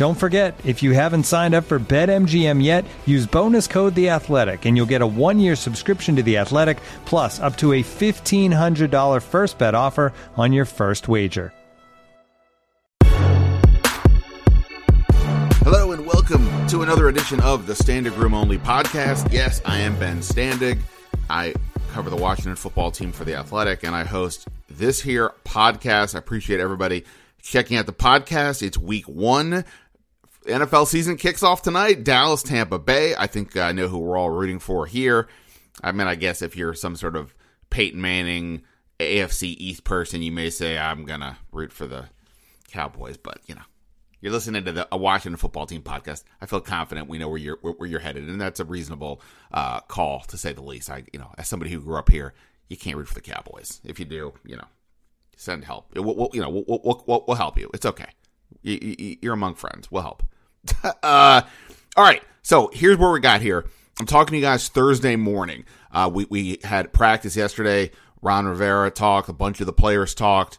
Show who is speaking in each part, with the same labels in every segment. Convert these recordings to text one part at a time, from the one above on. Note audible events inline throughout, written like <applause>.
Speaker 1: Don't forget, if you haven't signed up for BetMGM yet, use bonus code The Athletic, and you'll get a one-year subscription to The Athletic, plus up to a fifteen hundred dollar first bet offer on your first wager.
Speaker 2: Hello and welcome to another edition of the Standig Room Only podcast. Yes, I am Ben Standig. I cover the Washington football team for The Athletic, and I host this here podcast. I appreciate everybody checking out the podcast. It's week one. NFL season kicks off tonight. Dallas, Tampa Bay. I think I know who we're all rooting for here. I mean, I guess if you're some sort of Peyton Manning AFC East person, you may say I'm gonna root for the Cowboys, but you know, you're listening to the a Washington football team podcast. I feel confident we know where you're where you're headed, and that's a reasonable uh, call to say the least. I, you know, as somebody who grew up here, you can't root for the Cowboys. If you do, you know, send help. We'll, we'll you know, we'll, we'll, we'll, we'll help you. It's okay. You, are among friends. We'll help. <laughs> uh, all right. So here's where we got here. I'm talking to you guys Thursday morning. Uh, we, we had practice yesterday. Ron Rivera talked. A bunch of the players talked.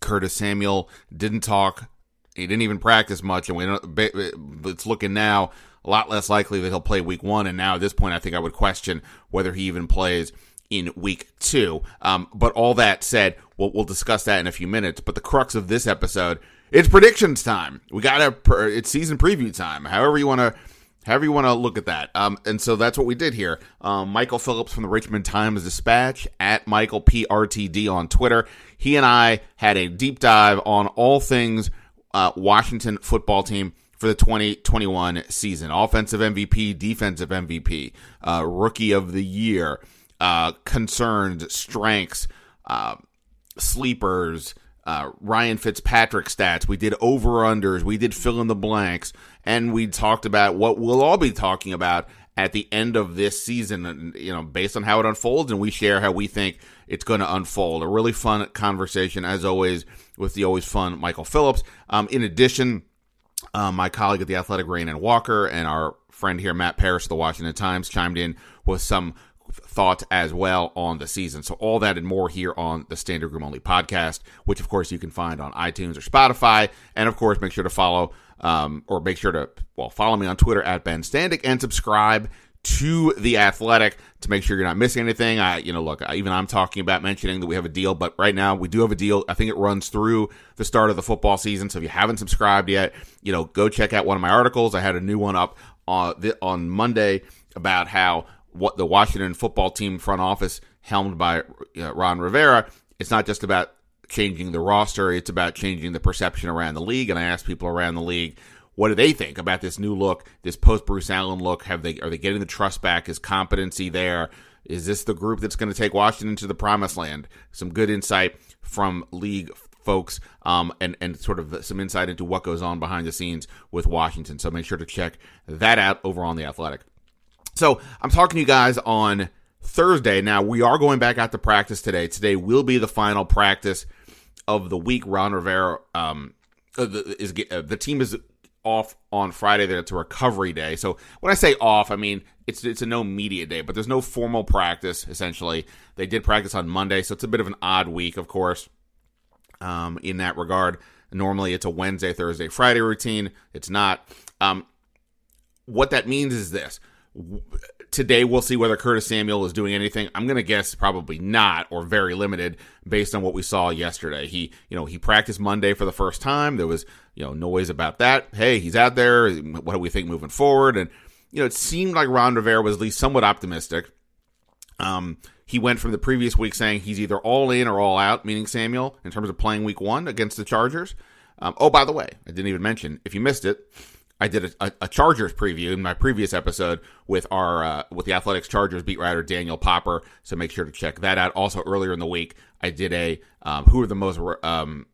Speaker 2: Curtis Samuel didn't talk. He didn't even practice much, and we it's looking now a lot less likely that he'll play week one. And now at this point, I think I would question whether he even plays in week two. Um, but all that said, we'll, we'll discuss that in a few minutes. But the crux of this episode, it's predictions time. We got a, it's season preview time. However you want to, however you want to look at that. Um, and so that's what we did here. Um, Michael Phillips from the Richmond Times Dispatch at Michael PRTD on Twitter. He and I had a deep dive on all things uh, Washington football team for the 2021 season. Offensive MVP, defensive MVP, uh, rookie of the year, uh, concerns, strengths, uh, sleepers, uh, Ryan Fitzpatrick stats. We did over unders. We did fill in the blanks, and we talked about what we'll all be talking about at the end of this season. You know, based on how it unfolds, and we share how we think it's going to unfold. A really fun conversation, as always, with the always fun Michael Phillips. Um, in addition, um, my colleague at the Athletic, Rhiannon Walker, and our friend here, Matt Paras of the Washington Times, chimed in with some thoughts as well on the season. So all that and more here on the Standig Room Only podcast, which of course you can find on iTunes or Spotify. And of course, make sure to follow um, or make sure to well follow me on Twitter at Ben Standig and subscribe to the Athletic to make sure you're not missing anything. I, you know, look, even I'm talking about mentioning that we have a deal, but right now we do have a deal. I think it runs through the start of the football season. So if you haven't subscribed yet, you know, go check out one of my articles. I had a new one up on on Monday about how what the Washington football team front office helmed by uh, Ron Rivera, it's not just about changing the roster, it's about changing the perception around the league. And I asked people around the league, what do they think about this new look, this post Bruce Allen look? Have they are they getting the trust back? Is competency there? Is this the group that's going to take Washington to the promised land? Some good insight from league folks um, and, and sort of some insight into what goes on behind the scenes with Washington. So make sure to check that out over on The Athletic. So I'm talking to you guys on Thursday. Now we are going back out to practice today. Today will be the final practice of the week. Ron Rivera um, uh, is uh, the team is off on Friday. That it's a recovery day. So when I say off, I mean it's it's a no media day, but there's no formal practice. Essentially, they did practice on Monday, so it's a bit of an odd week, of course. Um, in that regard, normally it's a Wednesday, Thursday, Friday routine. It's not. Um, what that means is this today we'll see whether Curtis Samuel is doing anything. I'm going to guess probably not or very limited based on what we saw yesterday. He, you know, he practiced Monday for the first time. There was, you know, noise about that. Hey, he's out there. What do we think moving forward? And, you know, it seemed like Ron Rivera was at least somewhat optimistic. Um, he went from the previous week saying he's either all in or all out, meaning Samuel, in terms of playing week one against the Chargers. Um, oh, by the way, I didn't even mention, if you missed it, I did a, a, a, Chargers preview in my previous episode with our uh, with the Athletics Chargers beat writer Daniel Popper. So make sure to check that out. Also, earlier in the week, I did a um, who are the most um,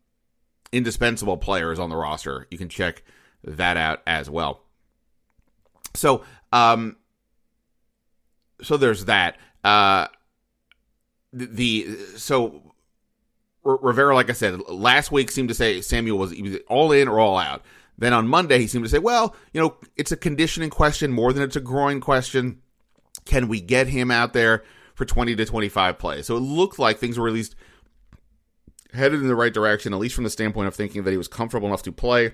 Speaker 2: indispensable players on the roster. You can check that out as well. So, um, so there's that. Uh, the, the so Rivera, like I said, last week seemed to say Samuel was all in or all out. Then on Monday, he seemed to say, well, you know, it's a conditioning question more than it's a groin question. Can we get him out there for 20 to 25 plays? So it looked like things were at least headed in the right direction, at least from the standpoint of thinking that he was comfortable enough to play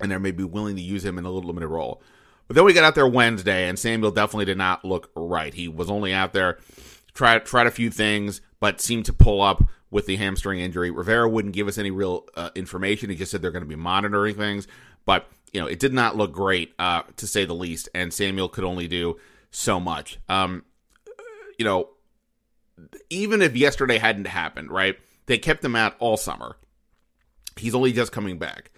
Speaker 2: and they may be willing to use him in a little limited role. But then we got out there Wednesday, and Samuel definitely did not look right. He was only out there, tried tried a few things, but seemed to pull up with the hamstring injury. Rivera wouldn't give us any real uh, information. He just said they're going to be monitoring things, but you know it did not look great uh, to say the least. And Samuel could only do so much. Um, you know, even if yesterday hadn't happened, right? They kept him out all summer. He's only just coming back.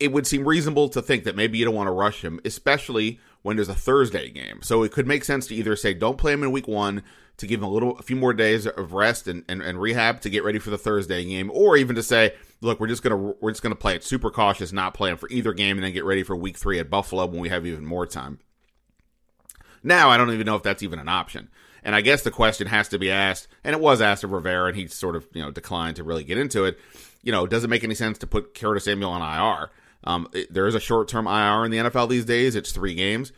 Speaker 2: It would seem reasonable to think that maybe you don't want to rush him, especially when there's a Thursday game. So it could make sense to either say don't play him in week one to give him a little, a few more days of rest and, and, and rehab to get ready for the Thursday game, or even to say, look, we're just gonna we're just gonna play it super cautious, not play him for either game, and then get ready for Week Three at Buffalo when we have even more time. Now I don't even know if that's even an option. And I guess the question has to be asked, and it was asked of Rivera, and he sort of you know declined to really get into it. You know, does it make any sense to put Curtis Samuel on IR? Um, it, there is a short term IR in the NFL these days. It's three games.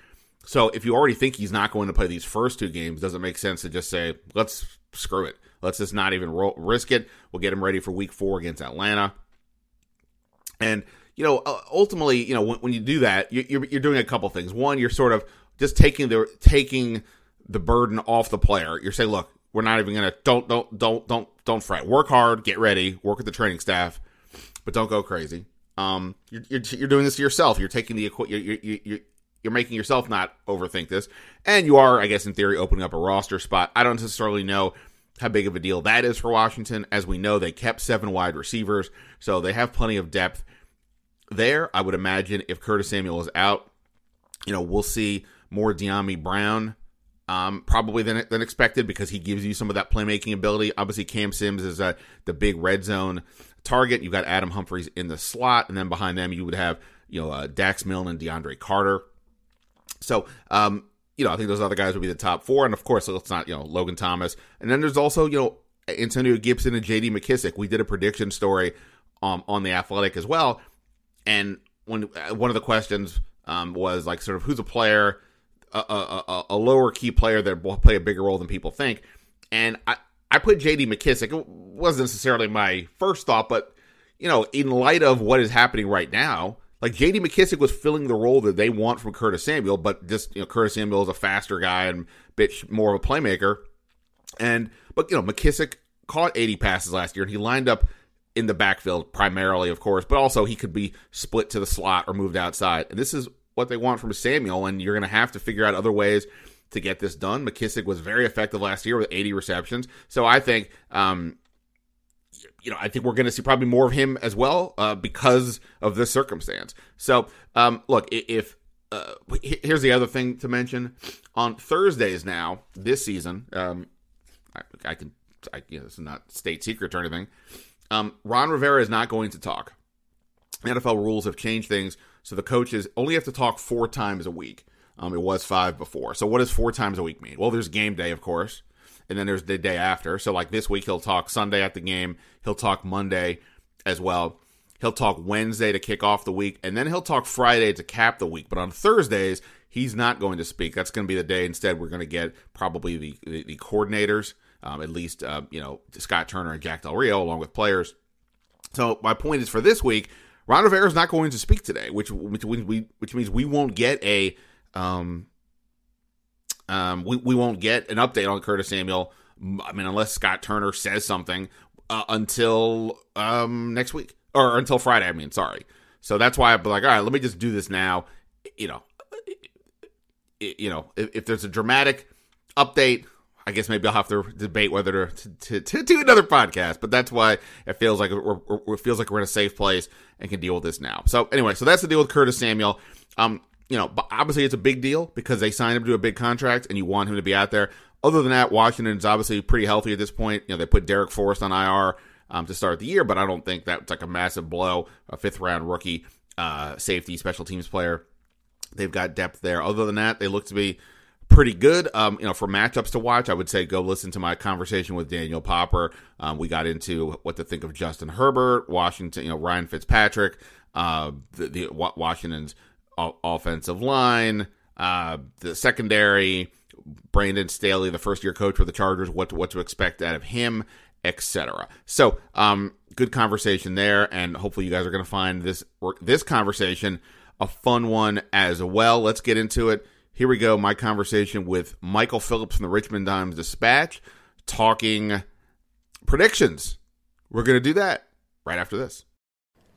Speaker 2: So if you already think he's not going to play these first two games, does it make sense to just say, let's screw it? Let's just not even ro- risk it. We'll get him ready for week four against Atlanta. And, you know, ultimately, you know, when, when you do that, you're, you're doing a couple things. One, you're sort of just taking the, taking the burden off the player. You're saying, look, we're not even going to, don't, don't, don't, don't, don't fret. Work hard, get ready, work with the training staff, but don't go crazy. Um, you're, you're, you're, doing this to yourself. You're taking the you're, you're, you're, you're making yourself not overthink this. And you are, I guess, in theory, opening up a roster spot. I don't necessarily know how big of a deal that is for Washington. As we know, they kept seven wide receivers, so they have plenty of depth there. I would imagine if Curtis Samuel is out, you know, we'll see more Dyami Brown. Um, probably than than expected because he gives you some of that playmaking ability. Obviously, Cam Sims is uh, the big red zone target. You've got Adam Humphries in the slot, and then behind them you would have you know uh, Dax Milne and DeAndre Carter. So, um, you know, I think those other guys would be the top four, and of course, it's not you know Logan Thomas, and then there's also you know Antonio Gibson and J.D. McKissick. We did a prediction story um, on the Athletic as well, and when uh, one of the questions um, was like sort of who's a player, a, a, a, lower key player that will play a bigger role than people think, and I I put J.D. McKissick. It wasn't necessarily my first thought, but you know, in light of what is happening right now, like J.D. McKissick was filling the role that they want from Curtis Samuel, but just you know Curtis Samuel is a faster guy and bit more of a playmaker. And but you know McKissick caught 80 passes last year, and he lined up in the backfield primarily, of course, but also he could be split to the slot or moved outside. And this is what they want from Samuel, and you're going to have to figure out other ways to get this done. McKissick was very effective last year with 80 receptions, so I think um, you know, I think we're going to see probably more of him as well uh, because of this circumstance. So, um, look, if uh, here's the other thing to mention on Thursdays now this season, um, I, I can, I, you know, this is not state secret or anything. Um, Ron Rivera is not going to talk. NFL rules have changed things, so the coaches only have to talk four times a week. Um, it was five before. So, what does four times a week mean? Well, there's game day, of course and then there's the day after. So like this week he'll talk Sunday at the game, he'll talk Monday as well. He'll talk Wednesday to kick off the week, and then he'll talk Friday to cap the week. But on Thursdays, he's not going to speak. That's going to be the day. Instead, we're going to get probably the the, the coordinators, um, at least uh, you know Scott Turner and Jack Del Rio, along with players. So my point is for this week, Ron Rivera is not going to speak today, which which we which means we won't get a um, Um, we we won't get an update on Curtis Samuel. I mean, unless Scott Turner says something uh, until um, next week or until Friday. I mean, sorry. So that's why I'm like, all right, let me just do this now. You know, you know, if, if there's a dramatic update, I guess maybe I'll have to debate whether to, to, to, do another podcast, but that's why it feels like we're, it feels like we're in a safe place and can deal with this now. So anyway, so that's the deal with Curtis Samuel. Um, you know, obviously it's a big deal because they signed him to a big contract and you want him to be out there. Other than that, Washington's obviously pretty healthy at this point. You know, they put Derek Forrest on IR um, to start the year, but I don't think that's like a massive blow. A fifth round rookie, uh, safety, special teams player. They've got depth there. Other than that, they look to be pretty good. Um, you know, for matchups to watch, I would say go listen to my conversation with Daniel Popper. Um, we got into what to think of Justin Herbert, Washington, you know, Ryan Fitzpatrick, uh, the, the Washington's offensive line, uh, the secondary, Brandon Staley, the first year coach for the Chargers, what to, what to expect out of him, etc. So, um, good conversation there, and hopefully you guys are going to find this this conversation a fun one as well. Let's get into it. Here we go. My conversation with Michael Phillips from the Richmond Times Dispatch, talking predictions. We're going to do that right after this.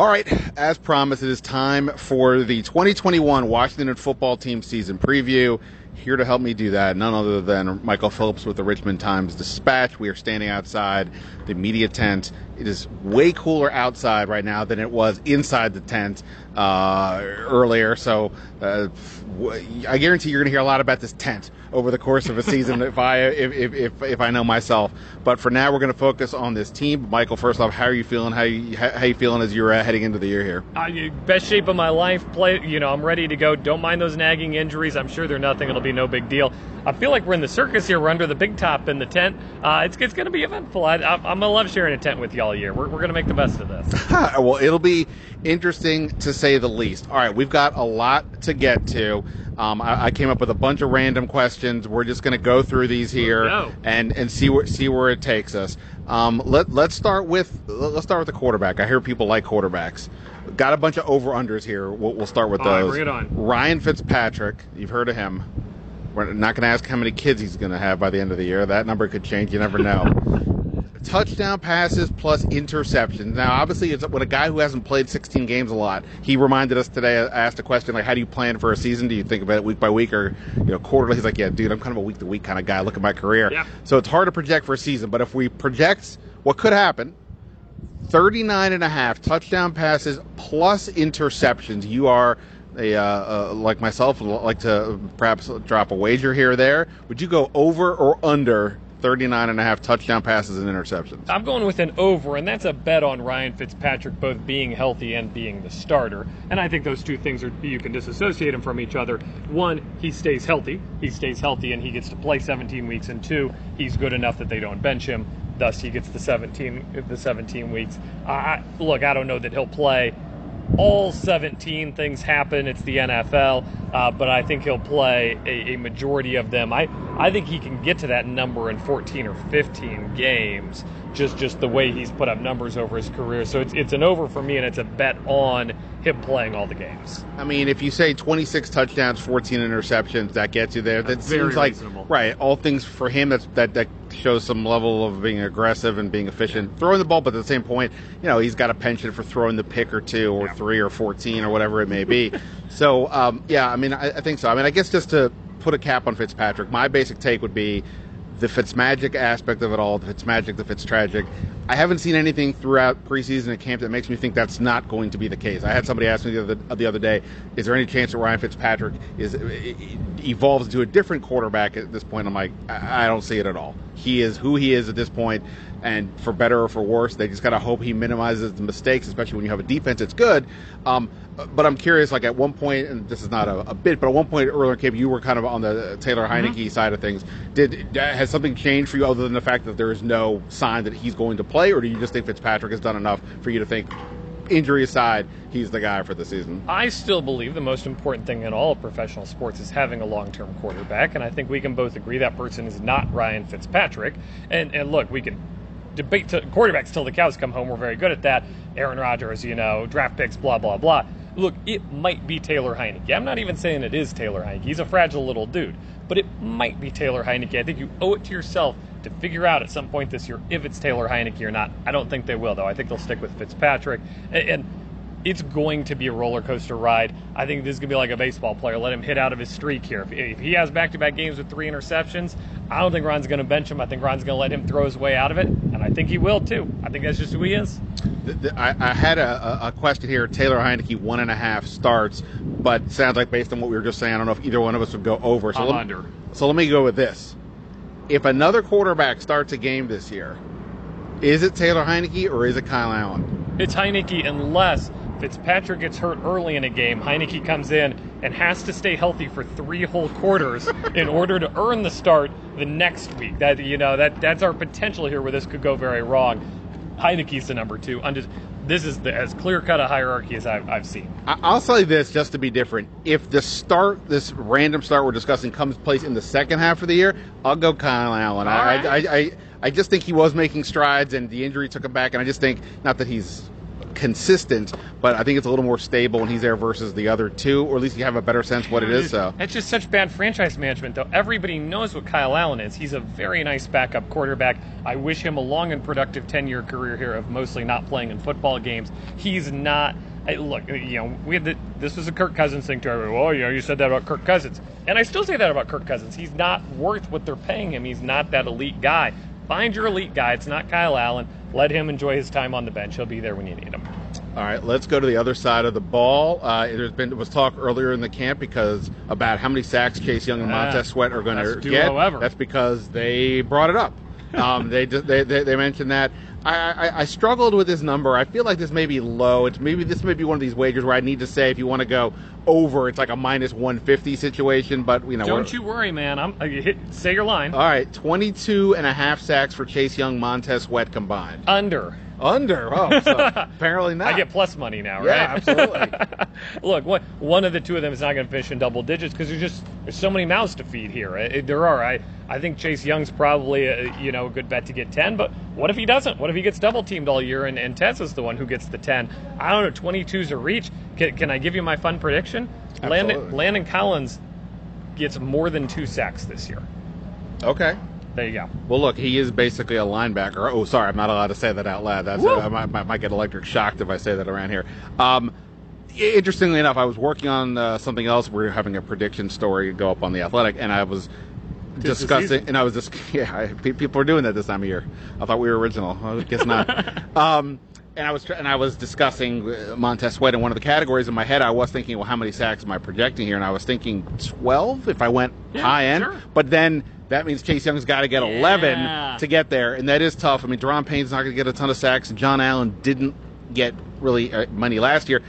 Speaker 2: All right, as promised, it is time for the 2021 Washington football team season preview. Here to help me do that, none other than Michael Phillips with the Richmond Times Dispatch. We are standing outside the media tent. It is way cooler outside right now than it was inside the tent uh, earlier. So uh, I guarantee you're going to hear a lot about this tent over the course of a season <laughs> if I if, if, if, if, I know myself. But for now, we're going to focus on this team. Michael, first off, how are you feeling? How you how you feeling as you're uh, heading into the year here?
Speaker 3: Uh, best shape of my life. Play, you know, I'm ready to go. Don't mind those nagging injuries. I'm sure they're nothing. It'll be no big deal. I feel like we're in the circus here. We're under the big top in the tent. Uh, it's it's going to be eventful. I, am going to love sharing a tent with you all year. We're, we're going to make the best of this. <laughs> <laughs>
Speaker 2: well, it'll be interesting to say the least. All right, we've got a lot to get to. Um, I, I, came up with a bunch of random questions. We're just going to go through these here and and see where see where it takes us. Um, let let's start with let's start with the quarterback. I hear people like quarterbacks. Got a bunch of over unders here. We'll, we'll start with
Speaker 3: All
Speaker 2: those.
Speaker 3: Right, bring it on.
Speaker 2: Ryan Fitzpatrick. You've heard of him. We're not going to ask how many kids he's going to have by the end of the year. That number could change. You never know <laughs> touchdown passes plus interceptions. Now, obviously, it's when a guy who hasn't played 16 games a lot. He reminded us today. I asked a question like, "How do you plan for a season? Do you think about it week by week or you know quarterly?" He's like, "Yeah, dude, I'm kind of a week to week kind of guy. Look at my career."
Speaker 3: Yeah.
Speaker 2: So it's hard to project for a season. But if we project what could happen, 39 and a half touchdown passes plus interceptions, you are. A, uh, uh, like myself, like to perhaps drop a wager here or there. Would you go over or under 39 and a half touchdown passes and interceptions.
Speaker 3: I'm going with an over, and that's a bet on Ryan Fitzpatrick both being healthy and being the starter. And I think those two things are you can disassociate them from each other. One, he stays healthy. He stays healthy and he gets to play 17 weeks. And two, he's good enough that they don't bench him. Thus, he gets the 17 the 17 weeks. I, look, I don't know that he'll play all 17 things happen. It's the NFL, uh, but I think he'll play a, a, majority of them. I, I think he can get to that number in 14 or 15 games, just just the way he's put up numbers over his career. So it's it's an over for me, and it's a bet on him playing all the games.
Speaker 2: I mean, if you say 26 touchdowns, 14 interceptions, that gets you there. That
Speaker 3: that's
Speaker 2: seems like
Speaker 3: reasonable.
Speaker 2: right. All things for him. That's that that shows some level of being aggressive and being efficient, throwing the ball. But at the same point, you know, he's got a penchant for throwing the pick or two or
Speaker 3: yeah.
Speaker 2: three or 14 or whatever it may be. <laughs> so um, yeah, I mean, I, I think so. I mean, I guess just to put a cap on Fitzpatrick, my basic take would be the Fitzmagic aspect of it all, the Fitzmagic, the Fitztragic. I haven't seen anything throughout preseason and camp that makes me think that's not going to be the case. I had somebody ask me the other, the other day, is there any chance that Ryan Fitzpatrick is evolves into a different quarterback at this point? I'm like, I don't see it at all. He is who he is at this point, and for better or for worse, they just got to hope he minimizes the mistakes, especially when you have a defense that's good. Um, but I'm curious, like at one point, and this is not a, a bit, but at one point earlier in you were kind of on the Taylor Heinicke mm-hmm. side of things. Did has something changed for you other than the fact that there is no sign that he's going to play, or do you just think Fitzpatrick has done enough for you to think, injury aside, he's the guy for the season?
Speaker 3: I still believe the most important thing in all of professional sports is having a long-term quarterback, and I think we can both agree that person is not Ryan Fitzpatrick. And and look, we can debate to quarterbacks till the cows come home. We're very good at that. Aaron Rodgers, you know, draft picks, blah blah blah. Look, it might be Taylor Heinicke. I'm not even saying it is Taylor Heinicke. He's a fragile little dude, but it might be Taylor Heinicke. I think you owe it to yourself to figure out at some point this year if it's Taylor Heinicke or not. I don't think they will, though. I think they'll stick with Fitzpatrick. And it's going to be a roller coaster ride. I think this is going to be like a baseball player. Let him hit out of his streak here. If he has back to back games with three interceptions, I don't think Ron's going to bench him. I think Ron's going to let him throw his way out of it. And I think he will, too. I think that's just who he is.
Speaker 2: I, I had a, a, question here. Taylor Heinicke, one and a half starts, but sounds like based on what we were just saying, I don't know if either one of us would go over.
Speaker 3: So,
Speaker 2: let,
Speaker 3: under.
Speaker 2: so let me go with this. If another quarterback starts a game this year, is it Taylor Heinicke or is it Kyle Allen?
Speaker 3: It's Heinicke unless Fitzpatrick gets hurt early in a game, Heinicke comes in and has to stay healthy for three whole quarters <laughs> in order to earn the start the next week. That you know that that's our potential here where this could go very wrong. Heinicke's the number two. this is the, as clear cut a hierarchy as I've, I've seen.
Speaker 2: I'll say this just to be different. If the start, this random start we're discussing, comes place in the second half of the year, I'll go Kyle Allen. I, I, I, I just think he was making strides, and the injury took him back. And I just think not that he's consistent, but I think it's a little more stable when he's there versus the other two, or at least you have a better sense what it is. So
Speaker 3: it's just such bad franchise management, though. Everybody knows what Kyle Allen is. He's a very nice backup quarterback. I wish him a long and productive ten-year career here of mostly not playing in football games. He's not. I, look, uh, you know, we had the, this was a Kirk Cousins thing to everybody. Well, you know, you said that about Kirk Cousins, and I still say that about Kirk Cousins. He's not worth what they're paying him. He's not that elite guy. Find your elite guy. It's not Kyle Allen. Let him enjoy his time on the bench. He'll be there when you need him.
Speaker 2: All right, let's go to the other side of the ball. Uh, there's been was talk earlier in the camp because about how many sacks Chase Young and Montez Sweat are going to get.
Speaker 3: However.
Speaker 2: That's because they brought it up. <laughs> Um, they, they, they they mentioned that. I, I, I, struggled with this number. I feel like this may be low. It's maybe this may be one of these wagers where I need to say if you want to go over, it's like a minus 150 situation. But you know,
Speaker 3: don't you worry, man. I'm uh, hit, say your line.
Speaker 2: All right, 22 and a half sacks for Chase Young, Montez Sweat combined.
Speaker 3: Under.
Speaker 2: Under. Oh, so <laughs> apparently not.
Speaker 3: I get plus money now,
Speaker 2: right? Yeah, absolutely. <laughs>
Speaker 3: Look, what, one of the two of them is not going to finish in double digits because there's just there's so many mouths to feed here. It, there are. I I think Chase Young's probably a, you know a good bet to get ten, but what if he doesn't? What if he gets double teamed all year and, and Tessa's the one who gets the ten? I don't know. 22's a reach. Can, can I give you my fun prediction?
Speaker 2: Absolutely.
Speaker 3: Landon, Landon Collins gets more than two sacks this year.
Speaker 2: Okay.
Speaker 3: There you go.
Speaker 2: Well, look, he is basically a linebacker. Oh, sorry, I'm not allowed to say that out loud. That's I might, might, get electric shocked if I say that around here. Um, interestingly enough, I was working on uh, something else. We are having a prediction story go up on the Athletic, and I was discussing, and I was just <laughs> yeah, I, people are doing that this time of year. I thought we were original. I guess not. <laughs> um, and I was and I was discussing uh, Montez Sweat in one of the categories in my head. I was thinking, well, how many sacks am I projecting here? And I was thinking twelve if I went
Speaker 3: yeah,
Speaker 2: high end.
Speaker 3: Sure.
Speaker 2: But then that means Chase Young's got to get 11 to get there, and that is tough. I mean, Daron Payne's not going to get a ton of sacks. and John Allen didn't get really uh, money last year.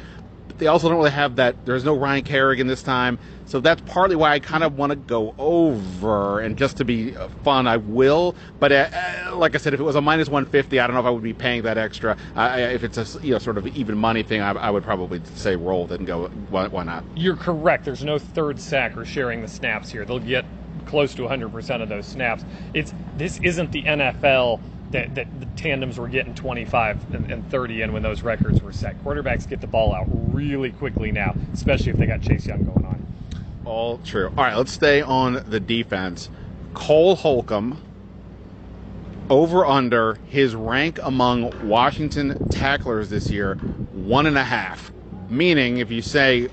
Speaker 2: But they also don't really have that. There's no Ryan Kerrigan this time, so that's partly why I kind of want to go over. And just to be uh, fun, I will. But uh, uh, like I said, if it was a minus 150, I don't know if I would be paying that extra. Uh, if it's a you know sort of even money thing, I, I would probably say roll it and go. Why, why not?
Speaker 3: You're correct. There's no third sack or sharing the snaps here. They'll get close to 100% of those snaps. It's this isn't the NFL that, that the tandems were getting 25 and, and 30 in when those records were set. Quarterbacks get the ball out really quickly now, especially if they got Chase Young going on.
Speaker 2: All true. All right, let's stay on the defense. Cole Holcomb, over under his rank among Washington tacklers this year, one and a half. Meaning, if you say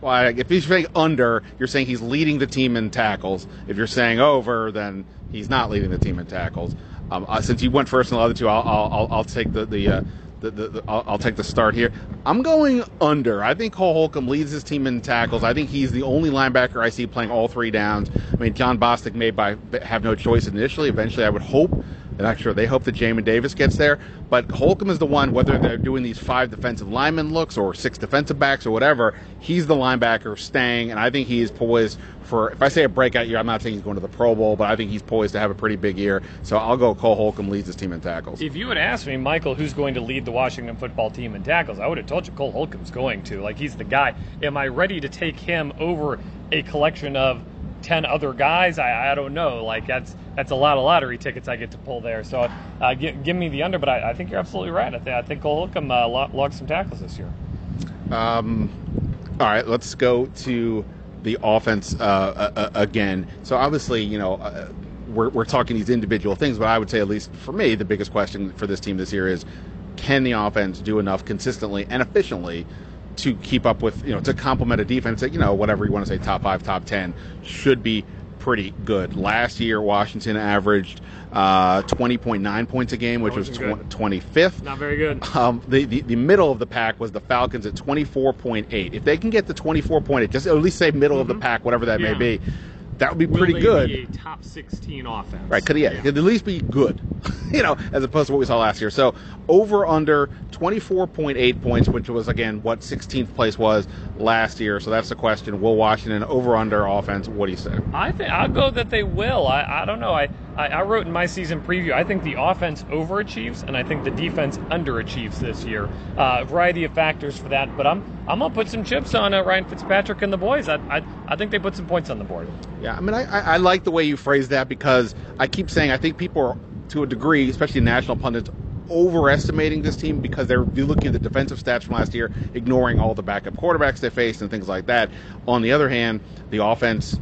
Speaker 2: Well, if you're saying under, you're saying he's leading the team in tackles. If you're saying over, then he's not leading the team in tackles. Um, uh, since you went first in the other two, I'll, I'll, I'll take the the, uh, the, the, the I'll, I'll, take the start here. I'm going under. I think Cole Holcomb leads his team in tackles. I think he's the only linebacker I see playing all three downs. I mean, Jon Bostic may by have no choice initially. Eventually, I would hope and actually, they hope that Jamin Davis gets there. But Holcomb is the one, whether they're doing these five defensive lineman looks or six defensive backs or whatever, he's the linebacker staying, and I think he is poised for. If I say a breakout year, I'm not saying he's going to the Pro Bowl, but I think he's poised to have a pretty big year. So I'll go Cole Holcomb leads his team in tackles.
Speaker 3: If you had asked me, Michael, who's going to lead the Washington football team in tackles, I would have told you Cole Holcomb's going to. Like he's the guy. Am I ready to take him over a collection of ten other guys, I, I don't know. Like that's that's a lot of lottery tickets I get to pull there. So uh, give, me the under, but I, I, think you're absolutely right. I, th- I think Cole uh, logged some tackles this year.
Speaker 2: Um, all right, let's go to the offense uh, uh, again. So obviously, you know. Uh, we're, we're talking these individual things, but I would say, at least for me, the biggest question for this team this year is can the offense do enough consistently and efficiently to keep up with, you know, to complement a defense that, you know, whatever you want to say, top five, top 10, should be pretty good. Last year, Washington averaged uh, 20.9 points a game, which was tw- 25th.
Speaker 3: Not very good.
Speaker 2: Um, the, the, the middle of the pack was the Falcons at 24.8. If they can get to 24.8, just at least say middle mm-hmm. of the mm-hmm. pack, whatever that yeah. may be, that would be
Speaker 3: Will
Speaker 2: pretty good.
Speaker 3: Be a top 16 offense.
Speaker 2: Right, could yeah, yeah. could at least be good, <laughs> you know, as opposed to what we saw last year. So over under 24.8 points, which was again what 16th place was last year. So that's the question: Will Washington over under offense? What do you say?
Speaker 3: I think I'll go that they will. I, I don't know. I, I, I wrote in my season preview. I think the offense overachieves, and I think the defense underachieves this year. Uh, a variety of factors for that, but I'm I'm gonna put some chips on uh, Ryan Fitzpatrick and the boys. I, I I think they put some points on the board.
Speaker 2: Yeah, I mean, I, I like the way you phrase that because I keep saying I think people are, to a degree, especially national pundits, overestimating this team because they're looking at the defensive stats from last year, ignoring all the backup quarterbacks they faced and things like that. On the other hand, the offense,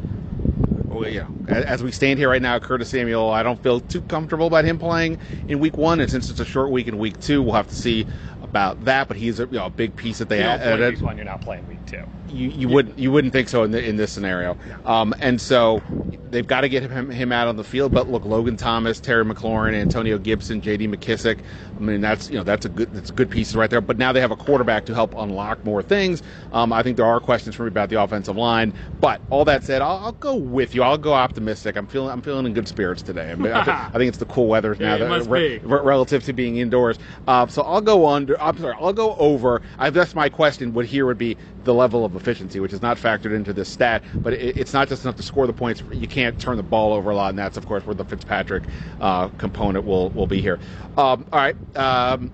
Speaker 2: you know, as we stand here right now, Curtis Samuel, I don't feel too comfortable about him playing in week one. And since it's a short week in week two, we'll have to see about that. But he's a, you know, a big piece that they
Speaker 3: added. Week one, you're not playing week two.
Speaker 2: You, you yeah. would you wouldn't think so in the, in this scenario. Yeah. Um, and so they've got to get him, him out on the field. But look, Logan Thomas, Terry McLaurin, Antonio Gibson, J.D. McKissick. I mean, that's you know that's a good that's good pieces right there. But now they have a quarterback to help unlock more things. Um, I think there are questions for me about the offensive line. But all that said, I'll, I'll go with you. I'll go optimistic. I'm feeling I'm feeling in good spirits today. I, mean, I, think, I think, it's the cool weather <laughs> now
Speaker 3: yeah, that, re-
Speaker 2: relative to being indoors. Uh, so I'll go under. I'm sorry. I'll go over. I, that's my question. Would here would be the level of efficiency, which is not factored into this stat. But it, it's not just enough to score the points. You can't turn the ball over a lot, and that's of course where the Fitzpatrick uh, component will will be here. Um, all right, um,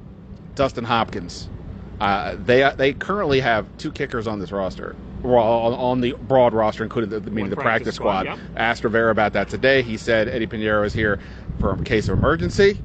Speaker 2: Dustin Hopkins. Uh, they they currently have two kickers on this roster. On, on the broad roster, including the, meaning the practice, practice squad. squad. Yep. Asked Rivera about that today. He said Eddie Piñeiro is here for a case of emergency.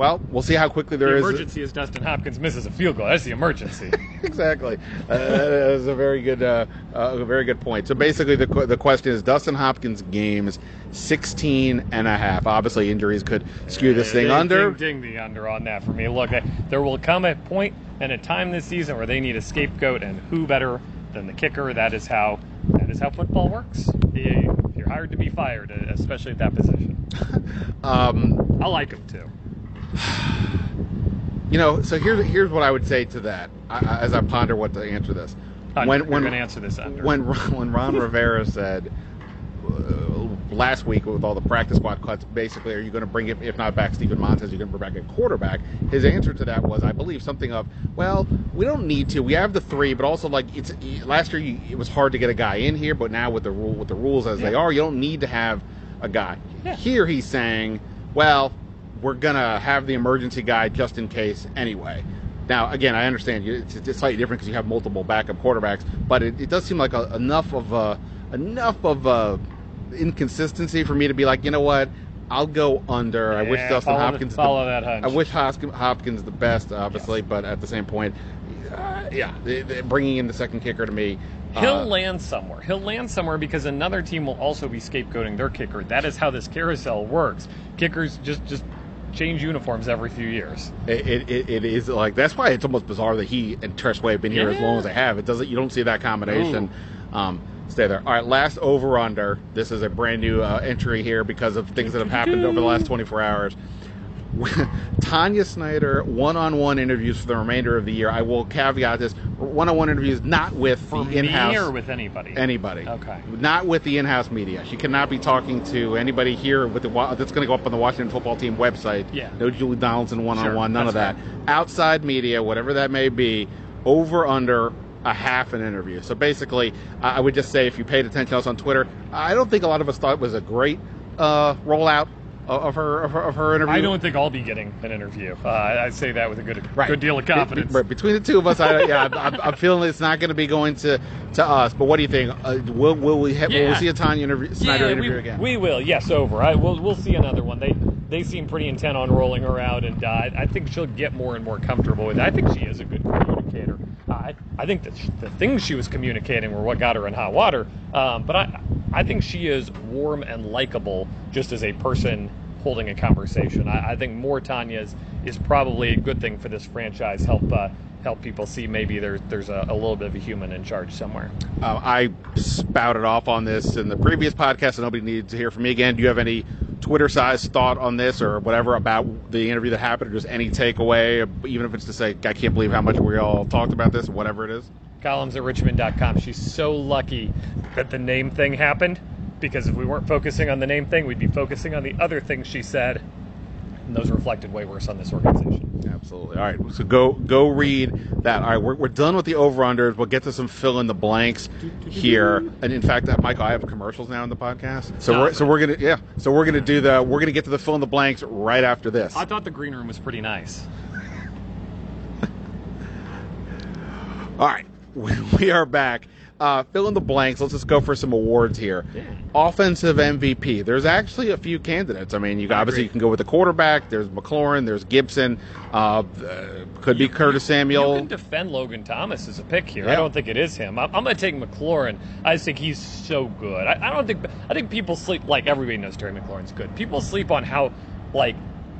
Speaker 2: Well, we'll see how quickly there
Speaker 3: the
Speaker 2: is.
Speaker 3: emergency is Dustin Hopkins misses a field goal. That's the emergency. <laughs>
Speaker 2: exactly. Uh, that's a very good, uh, uh, a very good point. So basically, the the question is Dustin Hopkins games 16 and a half. Obviously, injuries could skew this thing under.
Speaker 3: Ding, ding the under on that for me. Look, there will come a point and a time this season where they need a scapegoat, and who better than the kicker? That is how that is how football works. You're hired to be fired, especially at that position. <laughs> um, I like him too <sighs>
Speaker 2: you know, so here's here's what I would say to that as I ponder what to answer this.
Speaker 3: Uh, when when answer this under.
Speaker 2: when when Ron Rivera said uh, last week with all the practice squad cuts, basically, are you going to bring it if not back Steven Montez? You're going to bring back a quarterback. His answer to that was, I believe, something of, well, we don't need to. We have the three, but also like it's last year you, it was hard to get a guy in here, but now with the rule with the rules as yeah. they are, you don't need to have a guy. Yeah. Here he's saying, well, we're gonna have the emergency guy just in case anyway. Now, again, I understand it's, it's slightly different because you have multiple backup quarterbacks, but it, it does seem like a, enough of a, enough of a inconsistency for me to be like, you know what, I'll go under.
Speaker 3: Yeah,
Speaker 2: I wish Dustin
Speaker 3: follow
Speaker 2: Hopkins.
Speaker 3: The, follow the, that hunch.
Speaker 2: I wish Hopkins the best, obviously, yes. but at the same point, uh, yeah, they, they bringing in the second kicker to me.
Speaker 3: He'll uh, land somewhere. He'll land somewhere because another team will also be scapegoating their kicker. That is how this carousel works. Kickers just just change uniforms every few years.
Speaker 2: It, it, it, is like that's why it's almost bizarre that he and Tress Way have been here as long as they have. It doesn't you don't see that combination. Um, stay there. All right, last over under. This is a brand new uh, entry here because of things that have happened over the last 24 hours. <laughs> Tanya Snyder one-on-one interviews for the remainder of the year. I will caveat this: one-on-one interviews not with
Speaker 3: For
Speaker 2: the in-house
Speaker 3: or with anybody?
Speaker 2: anybody.
Speaker 3: Okay.
Speaker 2: Not with the in-house media. She cannot be talking to anybody here with the that's going to go up on the Washington Football Team website.
Speaker 3: Yeah.
Speaker 2: No Julie Donaldson one-on-one.
Speaker 3: Sure,
Speaker 2: none of that.
Speaker 3: that's
Speaker 2: Outside media, whatever that may be, over under a half an interview. So basically, I I would just say if you paid attention to us on Twitter, I don't think a lot of us thought it was a great uh, rollout of her of her, of her interview.
Speaker 3: I don't think I'll be getting an interview. Uh, I say that with a good
Speaker 2: Right.
Speaker 3: good deal of confidence.
Speaker 2: be- between the two of us, I, yeah, I'm- I'm, feeling it's not going to be going to, to us. But what do you think? Uh, will, will we ha- will we see a Tanya interview, Snyder
Speaker 3: yeah,
Speaker 2: interview
Speaker 3: we,
Speaker 2: again?
Speaker 3: we will. Yes, over. I, we'll we'll see another one. They they seem pretty intent on rolling her out, and uh, I I think she'll get more and more comfortable with it. I think she is a good communicator. I I think that the things she was communicating were what got her in hot water. Um, but I I think she is warm and likable just as a person holding a conversation. I, I think more Tanya's is probably a good thing for this franchise. Help. Uh, Help people see maybe there's there's a, a little bit of a human in charge somewhere.
Speaker 2: Uh, I spouted off on this in the previous podcast, and nobody needed to hear from me again. Do you have any Twitter-sized thought on this, or whatever about the interview that happened, or just any takeaway, even if it's to say, "I can't believe how much we all talked about this," whatever it is?
Speaker 3: Columns at richmond.com. She's so lucky that the name thing happened because if we weren't focusing on the name thing, we'd be focusing on the other things she said. And those reflected way worse on this organization.
Speaker 2: Absolutely. All right. So go go read that. All right. We're, we're done with the over unders. We'll get to some fill in the blanks here. And in fact, uh, Michael, I have commercials now in the podcast. So we're so we're gonna yeah. So we're gonna do the we're gonna get to the fill in the blanks right after this.
Speaker 3: I thought the green room was pretty nice. <laughs>
Speaker 2: All right. <laughs> We are back. Uh, fill in the blanks. Let's just go for some awards here. Offensive MVP. There's actually a few candidates. I mean, you
Speaker 3: I
Speaker 2: obviously
Speaker 3: agree.
Speaker 2: you can go with the quarterback. There's McLaurin. There's Gibson. Uh, could be Curtis Samuel.
Speaker 3: You can defend Logan Thomas as a pick here.
Speaker 2: Yeah.
Speaker 3: I don't think it is him. I'm, I'm going to take McLaurin. I just think he's so good. I, I don't think I think people sleep like everybody knows Terry McLaurin's good. People sleep on how like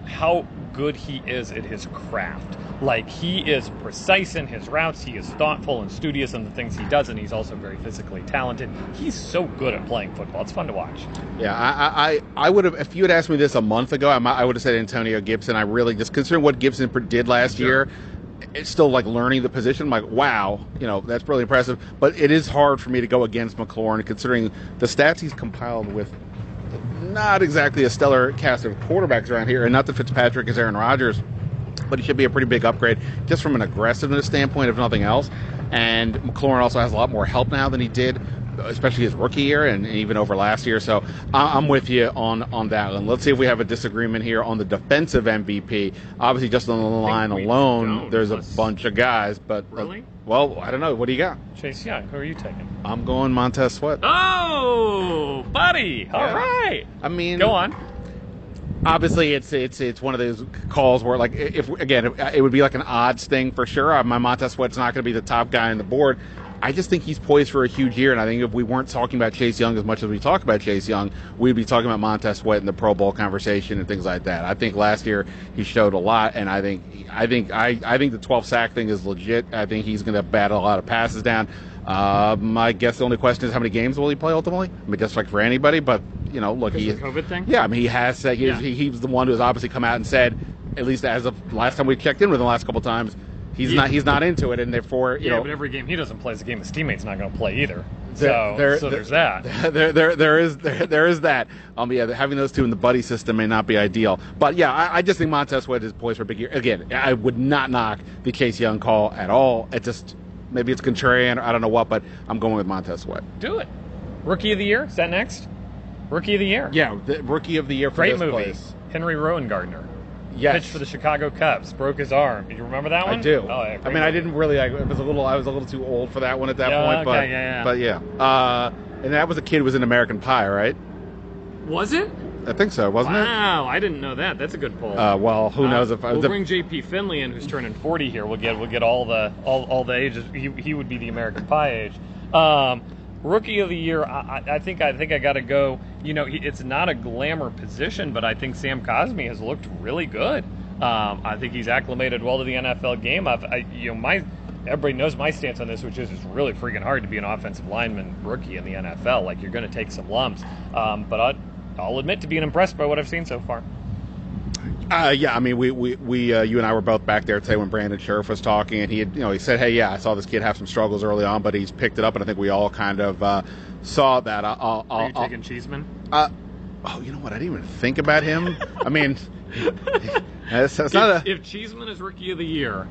Speaker 3: how good he is at his craft. Like he is precise in his routes. He is thoughtful and studious in the things he does, and he's also very physically talented. He's so good at playing football. It's fun to watch.
Speaker 2: Yeah, I, I, I would have. If you had asked me this a month ago, I, might, I would have said Antonio Gibson. I really just considering what Gibson did last year. It's still like learning the position. I'm like, wow, you know, that's really impressive. But it is hard for me to go against McLaurin, considering the stats he's compiled with. Not exactly a stellar cast of quarterbacks around here, and not that Fitzpatrick is Aaron Rodgers, but he should be a pretty big upgrade just from an aggressiveness standpoint, if nothing else. And McLaurin also has a lot more help now than he did, especially his rookie year and even over last year. So I- I'm with you on on that. And let's see if we have a disagreement here on the defensive MVP. Obviously, just on the line alone, there's a bunch of guys. But uh,
Speaker 3: Really?
Speaker 2: well, I don't know. What do you got?
Speaker 3: Chase Young, who are you taking?
Speaker 2: I'm going Montez Sweat.
Speaker 3: Oh, buddy! All
Speaker 2: Yeah.
Speaker 3: right,
Speaker 2: I mean,
Speaker 3: go on.
Speaker 2: obviously it's it's it's one of those calls where like if again it, it would be like an odds thing for sure. Uh, My Montez Sweat's not going to be the top guy on the board. I just think he's poised for a huge year, and I think if we weren't talking about Chase Young as much as we talk about Chase Young, we'd be talking about Montez Sweat in the Pro Bowl conversation and things like that. I think last year he showed a lot, and I think I think I I think the 12 sack thing is legit. I think he's going to bat a lot of passes down. Um, I guess the only question is how many games will he play ultimately? I mean, just like for anybody, but you know, look, he
Speaker 3: the COVID thing?
Speaker 2: Yeah, I mean, he has said he,
Speaker 3: Yeah.
Speaker 2: he, he was the one who has obviously come out and said, at least as of last time we checked in with him the last couple times, he's not he's not into it, and therefore, you
Speaker 3: yeah,
Speaker 2: know,
Speaker 3: but every game he doesn't play is a game his teammates not going to play either.
Speaker 2: there-
Speaker 3: so,
Speaker 2: there-
Speaker 3: so
Speaker 2: there-
Speaker 3: there's that. <laughs>
Speaker 2: there, there, there is there, there is that. Um, yeah, having those two in the buddy system may not be ideal, but yeah, I, I just think Montez Sweat is poised for a big year. Again, I would not knock the Chase Young call at all. It just maybe it's contrarian, or I don't know what, but I'm going with Montez Sweat.
Speaker 3: Do it. Rookie of the year. Is that next? Rookie of the year.
Speaker 2: Yeah, the rookie of the year for
Speaker 3: Great
Speaker 2: this
Speaker 3: movie.
Speaker 2: place.
Speaker 3: Henry Rowengartner.
Speaker 2: Yes,
Speaker 3: Pitched for the Chicago Cubs. Broke his arm. You remember that one?
Speaker 2: I do.
Speaker 3: Oh, yeah,
Speaker 2: I
Speaker 3: great
Speaker 2: mean, I didn't really. I it was a little. I was a little too old for that one at that
Speaker 3: Yeah,
Speaker 2: point. But
Speaker 3: okay, yeah, yeah.
Speaker 2: but yeah. Uh, and that was a kid who was in American Pie, right?
Speaker 3: Was it?
Speaker 2: I think so, wasn't it?
Speaker 3: Wow, I didn't know that. That's a good pull.
Speaker 2: it? Uh, well, who knows
Speaker 3: Uh,
Speaker 2: if I
Speaker 3: we'll
Speaker 2: the-
Speaker 3: bring JP Finlay in, who's turning 40 here. We'll get we'll get all the all, all the ages. He, he would be the American Pie age. Um, Rookie of the year, I, I think I think I got to go. You know, it's not a glamour position, but I think Sam Cosmi has looked really good. Um, I think he's acclimated well to the NFL game. I've, I, you know, my everybody knows my stance on this, which is it's really freaking hard to be an offensive lineman rookie in the NFL. Like you're going to take some lumps, um, but I, I'll admit to being impressed by what I've seen so far.
Speaker 2: Uh, yeah, I mean, we, we, we uh, you and I were both back there today when Brandon Scherff was talking, and he had, you know, he said, "Hey, yeah, I saw this kid have some struggles early on, but he's picked it up," and I think we all kind of uh, saw that. I'll, I'll,
Speaker 3: Are you
Speaker 2: I'll,
Speaker 3: taking Cheeseman?
Speaker 2: Uh, oh, you know what? I didn't even think about him. I <laughs> mean, <laughs> that's, that's
Speaker 3: If,
Speaker 2: not a
Speaker 3: if Cheeseman is rookie of the year,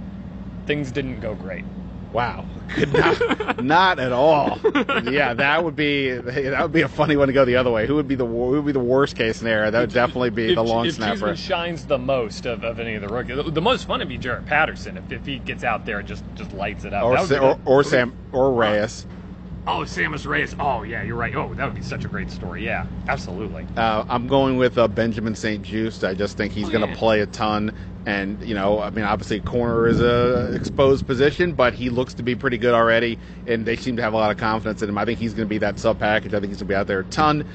Speaker 3: things didn't go great.
Speaker 2: Wow. Could not, <laughs> not at all. Yeah, that would be that would be a funny one to go the other way. Who would be the who would be the worst case scenario? That would definitely be
Speaker 3: if,
Speaker 2: the long
Speaker 3: if
Speaker 2: snapper.
Speaker 3: Cheeseman shines the most of, of any of the rookies, the, the most fun would be Jaret Patterson if, if he gets out there and just, just lights it up.
Speaker 2: Or,
Speaker 3: That would
Speaker 2: Sa-
Speaker 3: be
Speaker 2: or, or Sam or Reyes.
Speaker 3: Oh, Sammis Reyes. Oh, yeah, you're right. Oh, that would be such a great story. Yeah, absolutely.
Speaker 2: Uh, I'm going with uh, Benjamin St-Juste. I just think he's
Speaker 3: Oh,
Speaker 2: going to
Speaker 3: yeah.
Speaker 2: play a ton. And, you know, I mean, obviously, corner is a exposed position, but he looks to be pretty good already. And they seem to have a lot of confidence in him. I think he's going to be that sub package. I think he's going to be out there a ton.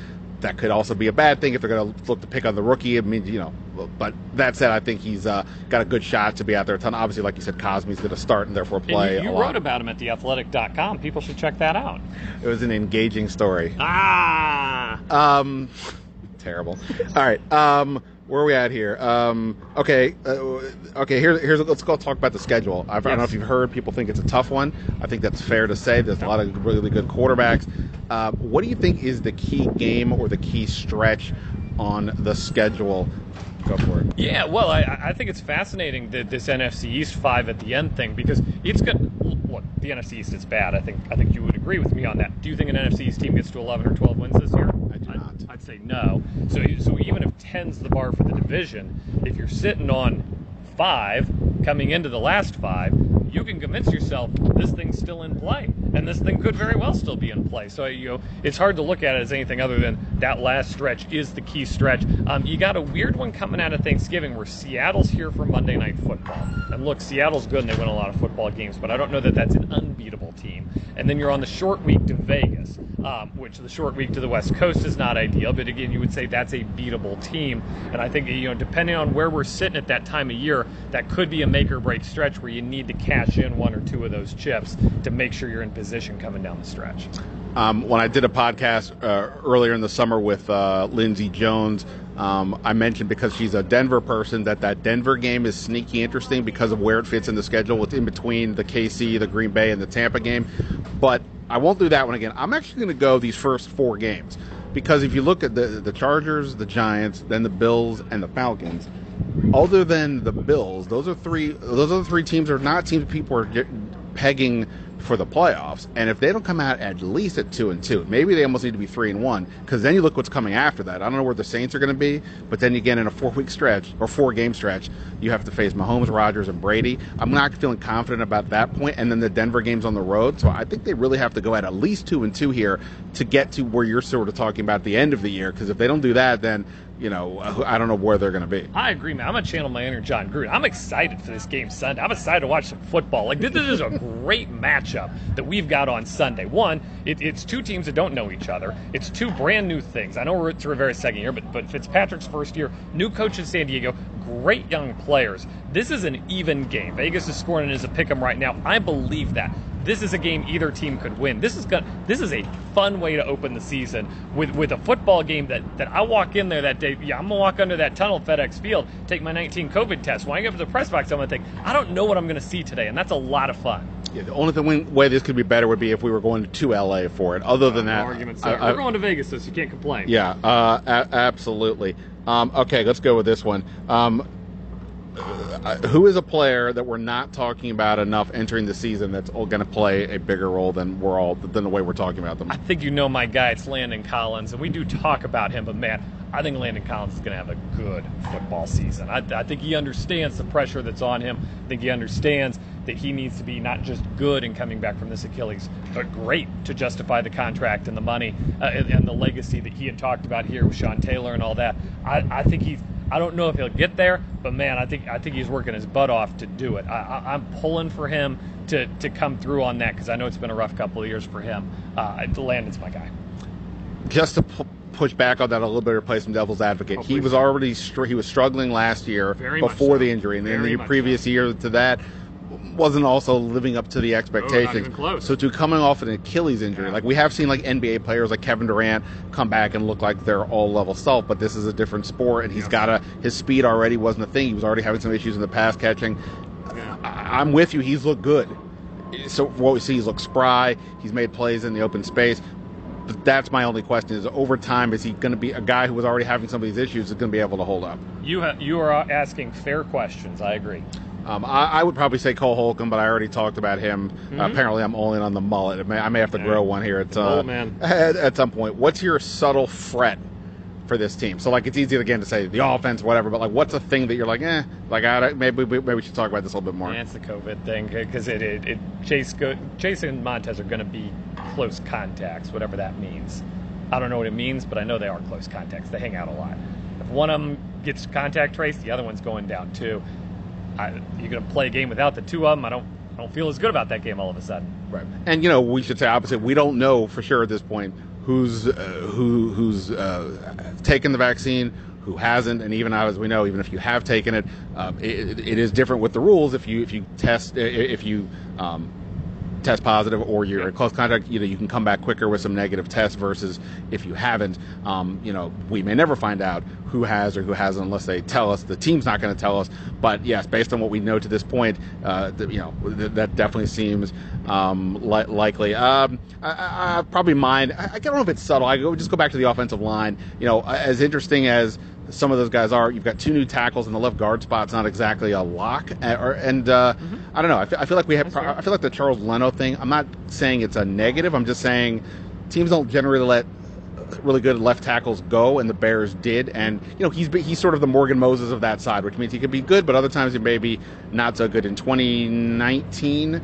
Speaker 2: That could also be a bad thing if they're going to look to pick on the rookie. I mean, you know, but that said, I think he's uh, got a good shot to be out there a ton. Obviously, like you said, Cosmi's going to start and therefore play
Speaker 3: and you, you wrote about him at theathletic.com. People should check that out.
Speaker 2: it was an engaging story.
Speaker 3: Ah!
Speaker 2: Um, <laughs> terrible. All right. Um, where are we at here? Um, okay. Uh, okay. Here, here's let's go talk about the schedule. I've, I don't know if you've heard people think it's a tough one. I think that's fair to say. There's a lot of really good quarterbacks. Uh, what do you think is the key game or the key stretch on the schedule? Go for it.
Speaker 3: Yeah, well, I, I think it's fascinating that this NFC East five at the end thing because it's good. Look, the NFC East is bad. I think I think you would agree with me on that. Do you think an NFC East team gets to 11 or 12 wins this year?
Speaker 2: I do not.
Speaker 3: I'd say no. So so even if 10's the bar for the division, if you're sitting on five coming into the last five, you can convince yourself this thing's still in play, and this thing could very well still be in play. So you know, it's hard to look at it as anything other than that last stretch is the key stretch. Um, you got a weird one coming out of Thanksgiving where Seattle's here for Monday Night Football, and look, Seattle's good and they win a lot of football games, but I don't know that that's an unbeatable team. And then you're on the short week to Vegas, um, which the short week to the West Coast is not ideal, but again, you would say that's a beatable team. And I think you know, depending on where we're sitting at that time of year, that could be a make or break stretch where you need to cash in one or two of those chips to make sure you're in position coming down the stretch.
Speaker 2: Um, when I did a podcast uh, earlier in the summer with uh, Lindsey Jones, um, I mentioned because she's a Denver person that that Denver game is sneaky interesting because of where it fits in the schedule. It's in between the KC, the Green Bay, and the Tampa game. But I won't do that one again. I'm actually going to go these first four games because if you look at the the Chargers, the Giants, then the Bills, and the Falcons. Other than the Bills, those are three. Those are the three teams are not teams people are ge- pegging for the playoffs. And if they don't come out at least at two and two, maybe they almost need to be three and one. Because then you look what's coming after that. I don't know where the Saints are going to be, but then again in a four week stretch or four game stretch, you have to face Mahomes, Rodgers, and Brady. I'm not feeling confident about that point. And then the Denver game's on the road, so I think they really have to go at at least two and two here to get to where you're sort of talking about the end of the year. Because if they don't do that, then you know I don't know where they're going to be.
Speaker 3: I agree, man. I'm gonna channel my inner Jon Gruden. I'm excited for this game Sunday. I'm excited to watch some football. Like this, is a <laughs> great matchup that we've got on Sunday. One, it, it's two teams that don't know each other. It's two brand new things. I know we're it's Rivera's second year, but but Fitzpatrick's first year, new coach in San Diego, great young players. This is an even game. Vegas is scoring it as a pick 'em right now. I believe that. This is a game either team could win. This is going this is a fun way to open the season with with a football game that that I walk in there that day. Yeah, I'm gonna walk under that tunnel FedEx Field, take my 19 COVID test. When I get to the press box, I'm gonna think I don't know what I'm gonna see today, and that's a lot of fun.
Speaker 2: Yeah, the only thing, way this could be better would be if we were going to LA for it. Other than that,
Speaker 3: arguments
Speaker 2: I- I-
Speaker 3: We're going to Vegas, so you can't complain.
Speaker 2: Yeah, uh, a- absolutely. Um, okay, let's go with this one. Um, uh, who is a player that we're not talking about enough entering the season that's going to play a bigger role than we're all than the way we're talking about them?
Speaker 3: I think you know my guy. It's Landon Collins, and we do talk about him, but man, I think Landon Collins is going to have a good football season. I, I think he understands the pressure that's on him. I think he understands that he needs to be not just good in coming back from this Achilles, but great to justify the contract and the money uh, and, and the legacy that he had talked about here with Sean Taylor and all that. I, I think he's. I don't know if he'll get there, but man, I think I think he's working his butt off to do it. I, I, I'm pulling for him to to come through on that because I know it's been a rough couple of years for him. Uh, Landon's my guy.
Speaker 2: just to pu- push back on that a little bit or play some devil's advocate,
Speaker 3: Oh,
Speaker 2: he was
Speaker 3: do.
Speaker 2: already str- he was struggling last year
Speaker 3: Very
Speaker 2: before
Speaker 3: so.
Speaker 2: the injury, and then the previous
Speaker 3: so.
Speaker 2: year to that wasn't also living up to the oh, expectations.
Speaker 3: even close.
Speaker 2: So to coming off an Achilles injury,
Speaker 3: Yeah.
Speaker 2: like we have seen like NBA players like Kevin Durant come back and look like they're all level self, but this is a different sport, and he's
Speaker 3: Yeah.
Speaker 2: got a his speed already wasn't a thing. He was already having some issues in the pass catching.
Speaker 3: Yeah.
Speaker 2: I- I'm with you. He's looked good. So what we see, he's looked spry. He's made plays in the open space. But that's my only question: is over time, is he going to be a guy who was already having some of these issues? Is going to be able to hold up?
Speaker 3: You ha- you are asking fair questions. I agree.
Speaker 2: Um, I, I would probably say Cole Holcomb, but I already talked about him.
Speaker 3: Mm-hmm.
Speaker 2: apparently, I'm all in on the mullet. I may, I may have to grow one here at, uh,
Speaker 3: man. <laughs>
Speaker 2: at at some point. What's your subtle fret for this team? So, like, it's easy again to say the offense, whatever, but like, what's a thing that you're like, eh, like, I, maybe we- maybe we should talk about this a little bit more.
Speaker 3: Yeah, it's the COVID thing because it, it, it Chase go, Chase and Montez are going to be close contacts, whatever that means. I don't know what it means, but I know they are close contacts. They hang out a lot. If one of them gets contact traced, the other one's going down too. I, you're going to play a game without the two of them. I don't I don't feel as good about that game all of a sudden.
Speaker 2: Right. And you know, we should say opposite. We don't know for sure at this point who's uh, who who's uh, taken the vaccine, who hasn't, and even as we know, even if you have taken it, um, it, it is different with the rules. If you if you test if you um, test positive or you're in close contact, you know, you can come back quicker with some negative tests versus if you haven't. Um, you know, we may never find out who has or who hasn't unless they tell us. The team's not going to tell us. But yes, based on what we know to this point, uh, you know, th- that definitely seems um, li- likely. Um, I, I, I probably mind. I, I don't know if it's subtle. I go just go back to the offensive line. You know, as interesting as some of those guys are. You've got two new tackles, and the left guard spot's not exactly a lock. Uh, or, and uh, I don't know. I feel, I feel like we have. Pro- I feel like the Charles Leno thing. I'm not saying it's a negative. I'm just saying teams don't generally let really good left tackles go, and the Bears did. And you know, he's he's sort of the Morgan Moses of that side, which means he could be good, but other times he may be not so good. In 2019.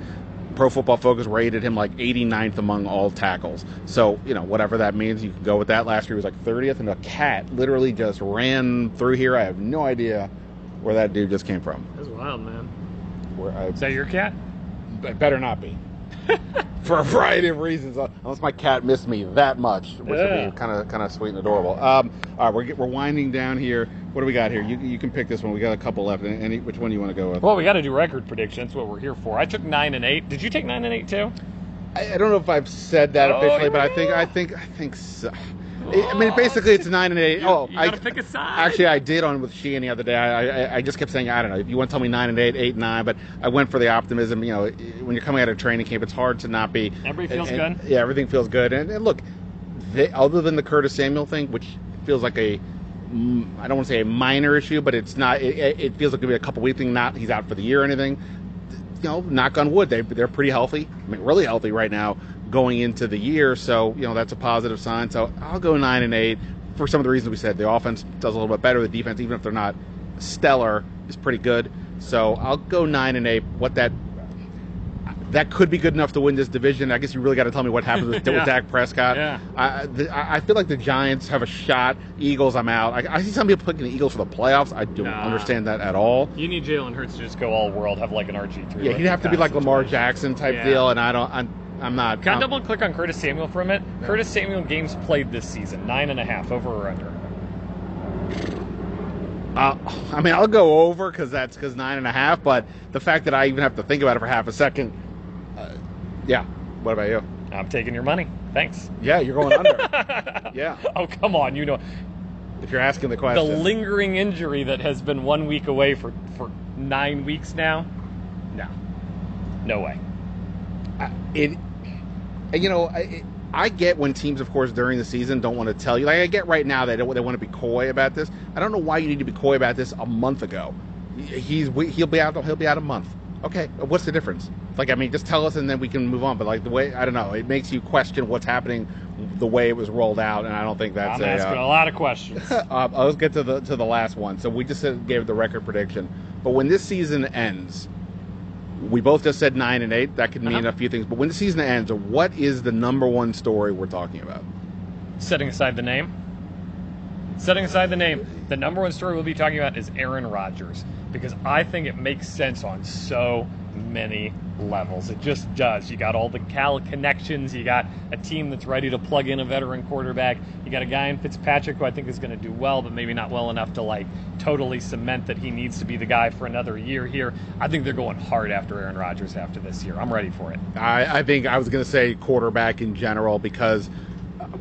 Speaker 2: Pro Football Focus rated him like 89th among all tackles. So, you know, whatever that means, you can go with that. Last year he was like 30th, and a cat literally just ran through here. I have no idea where that dude just came from.
Speaker 3: That's wild, man.
Speaker 2: Where I,
Speaker 3: Is that your cat?
Speaker 2: it better not be. <laughs> For a variety of reasons, uh, unless my cat missed me that much, which
Speaker 3: Yeah.
Speaker 2: would be kind of kind of sweet and adorable. Um, all right, we're, we're winding down here. What do we got here? You, you can pick this one. We got a couple left. Any, which one do you want to go with?
Speaker 3: Well, we got to do record predictions. What we're here for. I took nine and eight. Did you take nine and eight too?
Speaker 2: I, I don't know if I've said that
Speaker 3: Oh,
Speaker 2: officially,
Speaker 3: here
Speaker 2: but I think. I think I think so. I mean, basically, it's nine and eight.
Speaker 3: You-
Speaker 2: oh,
Speaker 3: you
Speaker 2: I
Speaker 3: gotta pick a side.
Speaker 2: Actually, I did on with Sheehan the other day. I, I, I just kept saying, I don't know. If you want to tell me nine and eight, eight and nine, but I went for the optimism. You know, when you're coming out of training camp, it's hard to not be.
Speaker 3: Everybody feels
Speaker 2: and- and-
Speaker 3: good?
Speaker 2: Yeah, everything feels good. And, and look, they, other than the Curtis Samuel thing, which feels like a mm, I don't want to say a minor issue, but it's not. It, it it feels like it'll be a couple week thing. Not he's out for the year or anything. You know, knock on wood, they they're pretty healthy. I mean, really healthy right now going into the year. So you know that's a positive sign. So I'll go nine and eight for some of the reasons we said. The offense does a little bit better. The defense, even if they're not stellar, is pretty good. So I'll go nine and eight. What that that could be good enough to win this division. I guess you really got to tell me what happens <laughs> with,
Speaker 3: Yeah.
Speaker 2: with Dak Prescott.
Speaker 3: Yeah.
Speaker 2: I, the, I feel like the Giants have a shot. Eagles, I'm out. I, I see some people picking the Eagles for the playoffs. I don't
Speaker 3: Nah.
Speaker 2: understand that at all.
Speaker 3: You need Jalen Hurts to just go all world, have like an RG three.
Speaker 2: Yeah, he'd have to be like Lamar Jackson type
Speaker 3: Yeah.
Speaker 2: deal, and I don't. I'm, I'm not.
Speaker 3: Can I double click on Curtis Samuel for a minute? Curtis Samuel games played this season nine and a half over or under.
Speaker 2: Uh, I mean, I'll go over because that's because nine and a half. But the fact that I even have to think about it for half a second, uh, yeah. What about you?
Speaker 3: I'm taking your money. Thanks.
Speaker 2: Yeah, you're going under. <laughs> yeah,
Speaker 3: Oh come on, you know
Speaker 2: if you're asking the question, the
Speaker 3: lingering injury that has been one week away for for nine weeks now. No, no way.
Speaker 2: I- it, you know, I, I get when teams, of course, during the season don't want to tell you. Like I get right now they don't, they want to be coy about this. I don't know why you need to be coy about this a month ago. He's he'll be out he'll be out a month. Okay, what's the difference? Like I mean, just tell us and then we can move on. But like the way I don't know, it makes you question what's happening, the way it was rolled out, and I don't think that's
Speaker 3: I'm
Speaker 2: a.
Speaker 3: asking
Speaker 2: uh,
Speaker 3: a lot of questions. <laughs>
Speaker 2: uh, let's get to the to the last one. So we just gave the record prediction, but when this season ends, we both just said nine and eight. That could mean
Speaker 3: Uh-huh.
Speaker 2: a few things. But when the season ends, what is the number one story we're talking about?
Speaker 3: Setting aside the name, setting aside the name, the number one story we'll be talking about is Aaron Rodgers because I think it makes sense on so many levels. It just does. You got all the Cal connections. You got a team that's ready to plug in a veteran quarterback. You got a guy in Fitzpatrick who I think is going to do well, but maybe not well enough to like totally cement that he needs to be the guy for another year here. I think they're going hard after Aaron Rodgers after this year. I'm ready for it.
Speaker 2: I, I think I was going to say quarterback in general because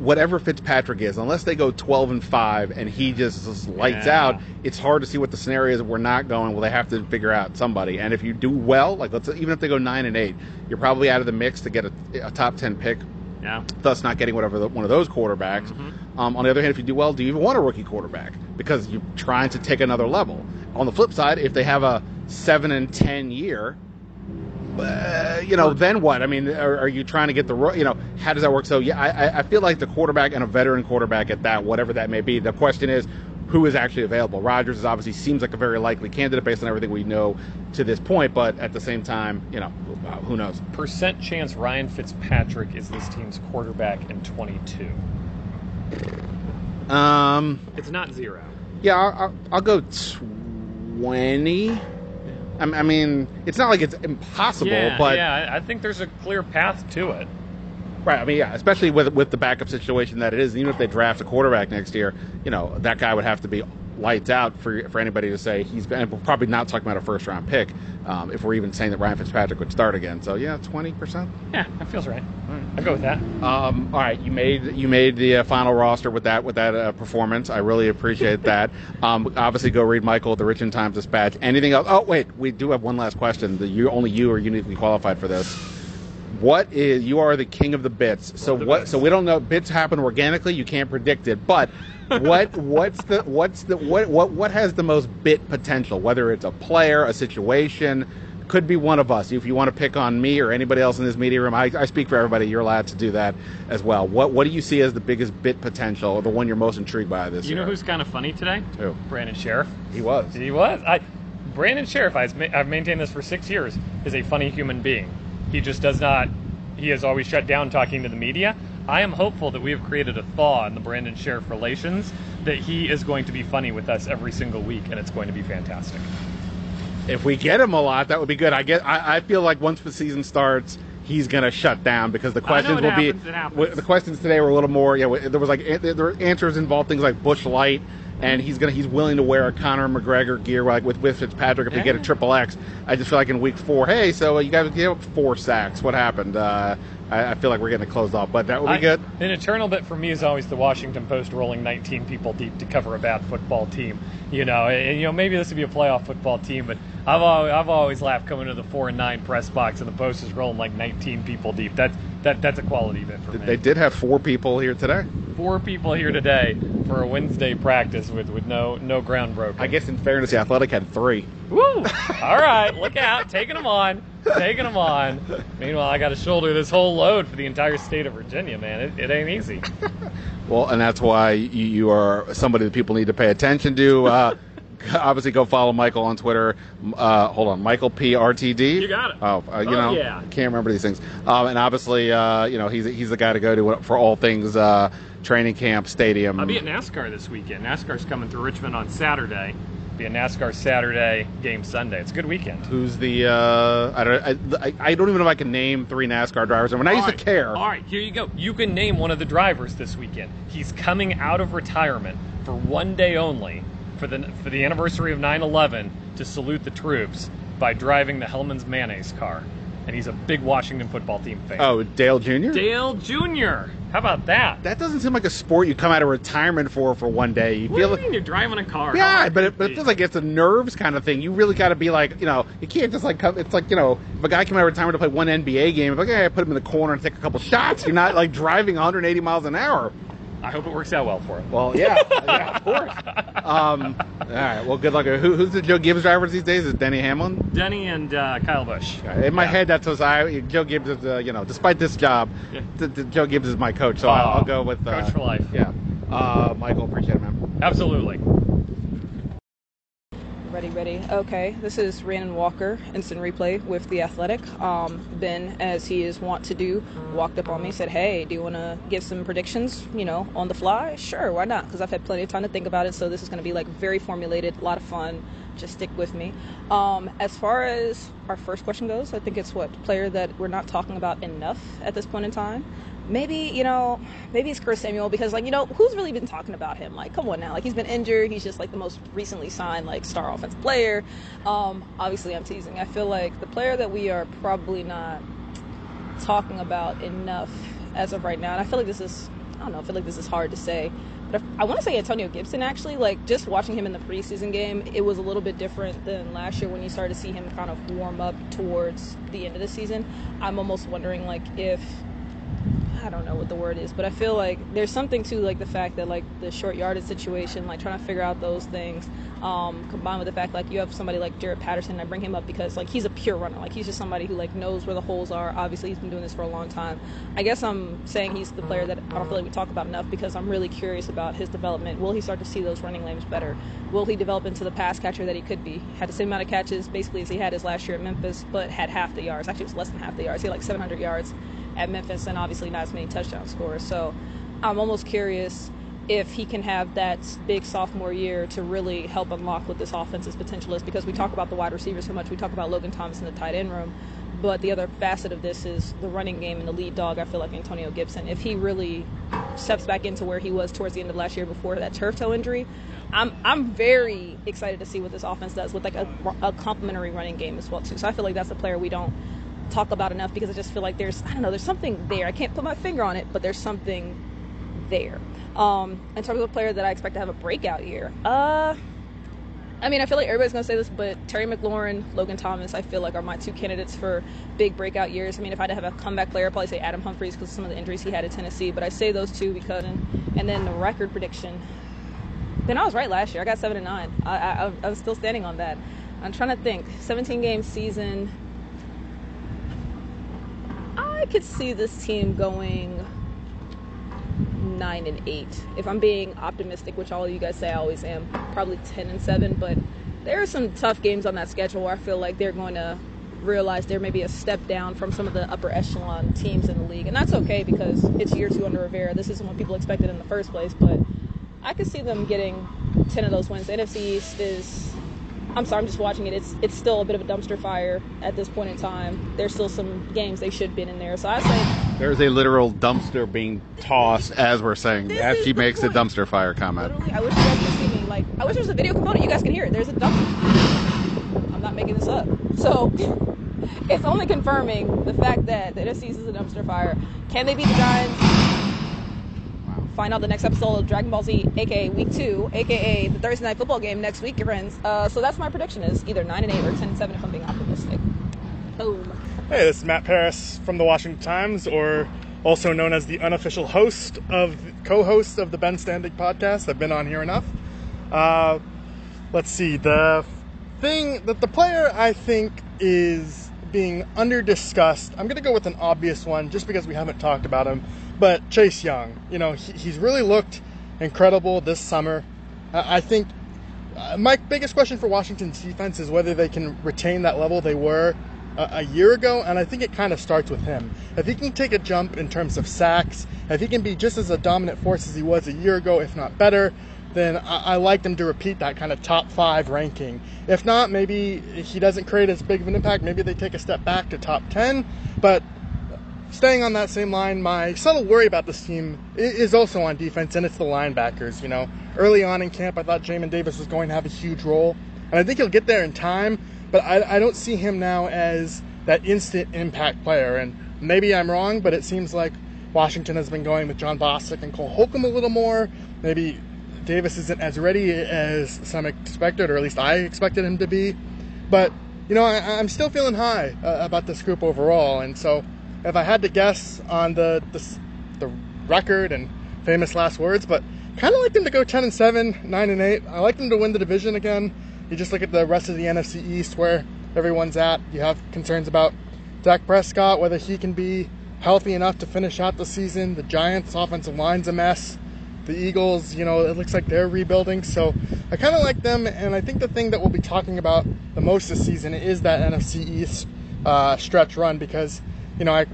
Speaker 2: whatever Fitzpatrick is, unless they go 12 and 5 and he just, just lights
Speaker 3: Yeah.
Speaker 2: out, it's hard to see what the scenario is. We're not going. Well, they have to figure out somebody. And if you do well, like let's even if they go 9 and 8, you're probably out of the mix to get a, a top 10 pick.
Speaker 3: Yeah.
Speaker 2: Thus, not getting whatever the, one of those quarterbacks.
Speaker 3: Mm-hmm.
Speaker 2: Um, on the other hand, if you do well, do you even want a rookie quarterback because you're trying to take another level? On the flip side, if they have a seven and ten year, uh, you know, then what? I mean, are, are you trying to get the, you know, how does that work? So, yeah, I, I- feel like the quarterback and a veteran quarterback at that, whatever that may be. The question is, who is actually available? Rodgers is obviously seems like a very likely candidate based on everything we know to this point, but at the same time, you know, uh, who knows?
Speaker 3: Percent chance Ryan Fitzpatrick is this team's quarterback in 22.
Speaker 2: Um,
Speaker 3: It's not zero.
Speaker 2: yeah, I'll, I'll, I'll go twenty. I, I mean, it's not like it's impossible,
Speaker 3: yeah,
Speaker 2: but
Speaker 3: yeah, I- I think there's a clear path to it.
Speaker 2: Right. I mean, yeah, especially with with the backup situation that it is. Even if they draft a quarterback next year, you know that guy would have to be lights out for for anybody to say he's been. We're probably not talking about a first round pick um, if we're even saying that Ryan Fitzpatrick would start again. So yeah, twenty percent.
Speaker 3: Yeah, that feels right. I'll go with that.
Speaker 2: Um, all right, you made you made the uh, final roster with that with that uh, performance. I really appreciate that. <laughs> Um, obviously, go read Michael at the Richmond Times Dispatch. Anything else? Oh wait, we do have one last question. The you only you are uniquely qualified for this. What is you are the king of the bits? So
Speaker 3: the
Speaker 2: what?
Speaker 3: bits.
Speaker 2: So we don't know. Bits happen organically. You can't predict it. But what <laughs> what's the what's the what what what has the most bit potential? Whether it's a player, a situation, could be one of us. If you want to pick on me or anybody else in this media room, I, I speak for everybody. You're allowed to do that as well. What what do you see as the biggest bit potential, or the one you're most intrigued by this year?
Speaker 3: You
Speaker 2: year?
Speaker 3: know who's kind of funny today?
Speaker 2: Who?
Speaker 3: Brandon Scherff.
Speaker 2: he was?
Speaker 3: He was. I, Brandon Scherff, I've maintained this for six years, is a funny human being. He just does not, he has always shut down talking to the media. I am hopeful that we have created a thaw in the Brandon Scherff relations, that he is going to be funny with us every single week, and it's going to be fantastic.
Speaker 2: If we get him a lot, that would be good. I get. I, I feel like once the season starts, he's going to shut down because the questions will
Speaker 3: happens,
Speaker 2: be. w- The questions today were a little more. Yeah, w- there was like an- there were answers involved things like Busch Light, and he's gonna he's willing to wear a Conor McGregor gear like with with Fitzpatrick if we get a triple X. I just feel like in week four, hey, so you guys gave up four sacks. What happened? Uh, I, I feel like we're getting closed off, but that would be
Speaker 3: I-
Speaker 2: good.
Speaker 3: An eternal bit for me is always the Washington Post rolling 19 people deep to cover a bad football team. You know, and, you know maybe this would be a playoff football team, but I've always, I've always laughed coming to the four and nine press box, and the Post is rolling like 19 people deep. That's that that's a quality bit for me.
Speaker 2: They did have four people here today.
Speaker 3: Four people here today for a Wednesday practice with, with no no ground broken.
Speaker 2: I guess in fairness, the Athletic had three.
Speaker 3: Woo! All right, look out, taking them on, taking them on. Meanwhile, I got to shoulder this whole load for the entire state of Virginia, man. It, it ain't easy. <laughs>
Speaker 2: Well, and that's why you, you are somebody that people need to pay attention to. Uh, <laughs> obviously, go follow Michael on Twitter. Uh, hold on, Michael P R T D.
Speaker 3: You got it.
Speaker 2: Oh, uh, you
Speaker 3: Oh,
Speaker 2: know,
Speaker 3: yeah.
Speaker 2: can't remember these things. Um, and obviously, uh, you know, he's he's the guy to go to for all things uh, training camp, stadium.
Speaker 3: I'll be at NASCAR this weekend. NASCAR's coming through Richmond on Saturday. Be a NASCAR Saturday game Sunday. It's a good weekend.
Speaker 2: Who's the? Uh, I don't. I, I, I don't even know if I can name three NASCAR drivers. And when I used
Speaker 3: All
Speaker 2: to care.
Speaker 3: All right, here you go. You can name one of the drivers this weekend. He's coming out of retirement for one day only for the for the anniversary of 9/11 to salute the troops by driving the Hellmann's mayonnaise car. And he's a big Washington football team fan.
Speaker 2: Oh, Dale Jr.
Speaker 3: Dale Jr. How about that?
Speaker 2: That doesn't seem like a sport you come out of retirement for for one day. You
Speaker 3: What do
Speaker 2: feel
Speaker 3: you
Speaker 2: like
Speaker 3: mean you're driving a car?
Speaker 2: Yeah, but it, but it feels like it's a nerves kind of thing. You really got to be like, you know, you can't just like come. It's like you know, if a guy came out of retirement to play one NBA game, if like, hey, I put him in the corner and take a couple shots, you're not like driving 180 miles an hour.
Speaker 3: I hope it works out well for him.
Speaker 2: Well, yeah, <laughs> yeah, of course. Um, all right, well, good luck. Who, who's the Joe Gibbs drivers these days? Is Denny Hamlin?
Speaker 3: Denny and uh, Kyle Busch.
Speaker 2: In my
Speaker 3: Yeah.
Speaker 2: head, that's what I. Joe Gibbs is, uh, you know, despite this job,
Speaker 3: Yeah.
Speaker 2: Joe Gibbs is my coach, so I'll, I'll go with uh,
Speaker 3: Coach for life.
Speaker 2: Yeah, uh, Michael, appreciate it, man.
Speaker 3: Absolutely.
Speaker 4: Ready, ready. Okay, this is Rhiannon Walker, instant replay with The Athletic. Um, ben, as he is wont to do, walked up on me, said, Hey, do you want to give some predictions, you know, on the fly? Sure, why not? Because I've had plenty of time to think about it, so this is going to be like very formulated, a lot of fun. Just stick with me. Um, as far as our first question goes, I think it's what player that we're not talking about enough at this point in time maybe you know maybe it's Curtis Samuel because like you know who's really been talking about him? Like come on now. Like he's been injured. He's just like the most recently signed like star offensive player. Um, obviously I'm teasing. I feel like the player that we are probably not talking about enough as of right now and I feel like this is I don't know I feel like this is hard to say but I want to say Antonio Gibson actually. Like just watching him in the preseason game it was a little bit different than last year when you started to see him kind of warm up towards the end of the season. I'm almost wondering like if I don't know what the word is, but I feel like there's something to like the fact that like the short yardage situation, like trying to figure out those things, um, combined with the fact like you have somebody like Jaret Patterson. I bring him up because like he's a pure runner, like he's just somebody who like knows where the holes are. Obviously, he's been doing this for a long time. I guess I'm saying he's the player that I don't feel like we talk about enough because I'm really curious about his development. Will he start to see those running lanes better? Will he develop into the pass catcher that he could be? Had the same amount of catches basically as he had his last year at Memphis, but had half the yards. Actually, it was less than half the yards. He had like 700 yards at Memphis and obviously not as many touchdown scores. So I'm almost curious if he can have that big sophomore year to really help unlock what this offense's potential is because we talk about the wide receivers so much. We talk about Logan Thomas in the tight end room. But the other facet of this is the running game and the lead dog. I feel like Antonio Gibson. If he really steps back into where he was towards the end of last year before that turf toe injury, I'm I'm very excited to see what this offense does with like a, a complementary running game as well too. So I feel like that's a player we don't talk about enough because I just feel like there's I don't know there's something there. I can't put my finger on it, but there's something there. Um, in terms of a player that I expect to have a breakout year, uh, I mean I feel like everybody's gonna say this, but Terry McLaurin, Logan Thomas, I feel like are my two candidates for big breakout years. I mean if I had to have a comeback player, I'd probably say Adam Humphries because of some of the injuries he had at Tennessee. But I say those two because and then the record prediction. Then I was right last year. I got seven and nine. I, I, I'm still standing on that. I'm trying to think. 17 game season. I could see this team going nine and eight. If I'm being optimistic, which all of you guys say I always am, probably ten and seven. But there are some tough games on that schedule where I feel like they're going to realize there may be a step down from some of the upper echelon teams in the league, and that's okay because it's year two under Rivera. This isn't what people expected in the first place, but I could see them getting ten of those wins. The NFC East is I'm sorry, I'm just watching it. It's it's still a bit of a dumpster fire at this point in time. There's still some games they should have been in there. So I say
Speaker 5: there's a literal dumpster being tossed as we're saying as she makes point. the dumpster fire comment.
Speaker 4: Literally, I wish you guys could see me. Like I wish there was a video component. You guys can hear it. There's a dumpster. I'm not making this up. So <laughs> it's only confirming the fact that the NFC is a dumpster fire. Can they beat the Giants? Find out the next episode of Dragon Ball Z, aka Week Two, aka the Thursday Night Football game next week, your friends. Uh, so that's my prediction: is either nine and eight or ten and seven if I'm being optimistic. Boom.
Speaker 6: Hey, this is Matt Paras from the Washington Times, or also known as the unofficial host of co-host of the Ben Standig podcast. I've been on here enough. Uh, let's see the thing that the player I think is being under discussed. I'm going to go with an obvious one just because we haven't talked about him. But Chase Young, you know, he, he's really looked incredible this summer. I think uh, my biggest question for Washington's defense is whether they can retain that level they were a, year ago, and I think it kind of starts with him. If he can take a jump in terms of sacks, if he can be just as a dominant force as he was a year ago, if not better, then I, I like them to repeat that kind of top five ranking. If not, maybe he doesn't create as big of an impact. Maybe they take a step back to top 10. But staying on that same line, my subtle worry about this team is also on defense, and it's the linebackers. You know, early on in camp, I thought Jamin Davis was going to have a huge role, and I think he'll get there in time. But I, I don't see him now as that instant impact player. And maybe I'm wrong, but it seems like Washington has been going with Jon Bostic and Cole Holcomb a little more. Maybe Davis isn't as ready as some expected, or at least I expected him to be. But you know, I, am still feeling high uh, about this group overall, and so if I had to guess on the the, the record and famous last words, but kind of like them to go 10 and 7, 9 and 8. I like them to win the division again. You just look at the rest of the NFC East where everyone's at. You have concerns about Dak Prescott, whether he can be healthy enough to finish out the season. The Giants' offensive line's a mess. The Eagles, you know, it looks like they're rebuilding. So I kind of like them. And I think the thing that we'll be talking about the most this season is that NFC East uh, stretch run because, you know, I,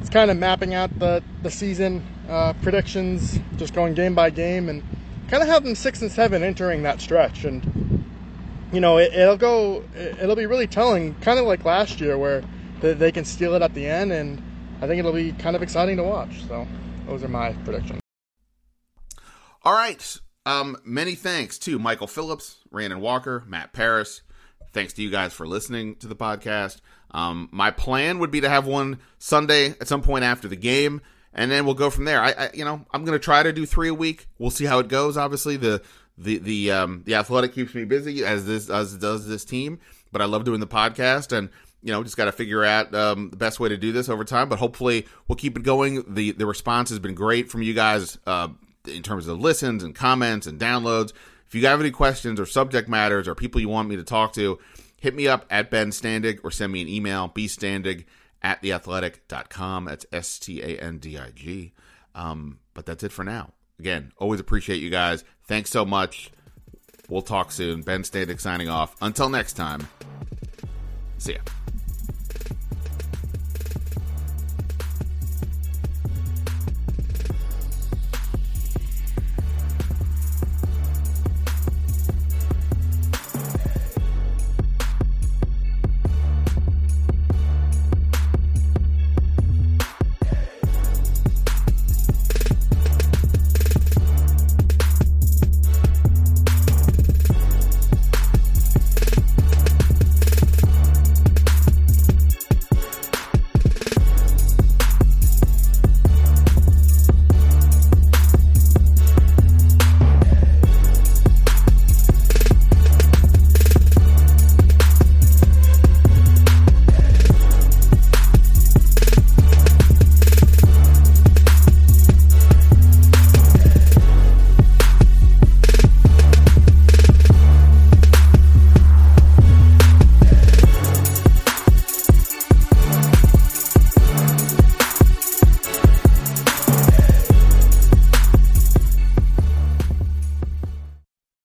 Speaker 6: it's kind of mapping out the, the season uh, predictions, just going game by game, and kind of have them six and seven entering that stretch. And, you know, it, will go, it'll be really telling, kind of like last year where they, they can steal it at the end. And I think it'll be kind of exciting to watch. So those are my predictions.
Speaker 2: All right. Um, many thanks to Michael Phillips, Rhiannon Walker, Matt Paras. Thanks to you guys for listening to the podcast. Um, my plan would be to have one Sunday at some point after the game, and then we'll go from there. I, I you know, I'm going to try to do three a week. We'll see how it goes. Obviously, the the the um, the athletic keeps me busy as this as does this team, but I love doing the podcast and you know, just got to figure out um, the best way to do this over time. But hopefully, we'll keep it going. the The response has been great from you guys uh, in terms of listens and comments and downloads. If you have any questions or subject matters or people you want me to talk to, hit me up at Ben Standig or send me an email, bstandig at theathletic.com. That's S T A N D I G. Um, but that's it for now. Again, always appreciate you guys. Thanks so much. We'll talk soon. Ben Standig signing off. Until next time, see ya.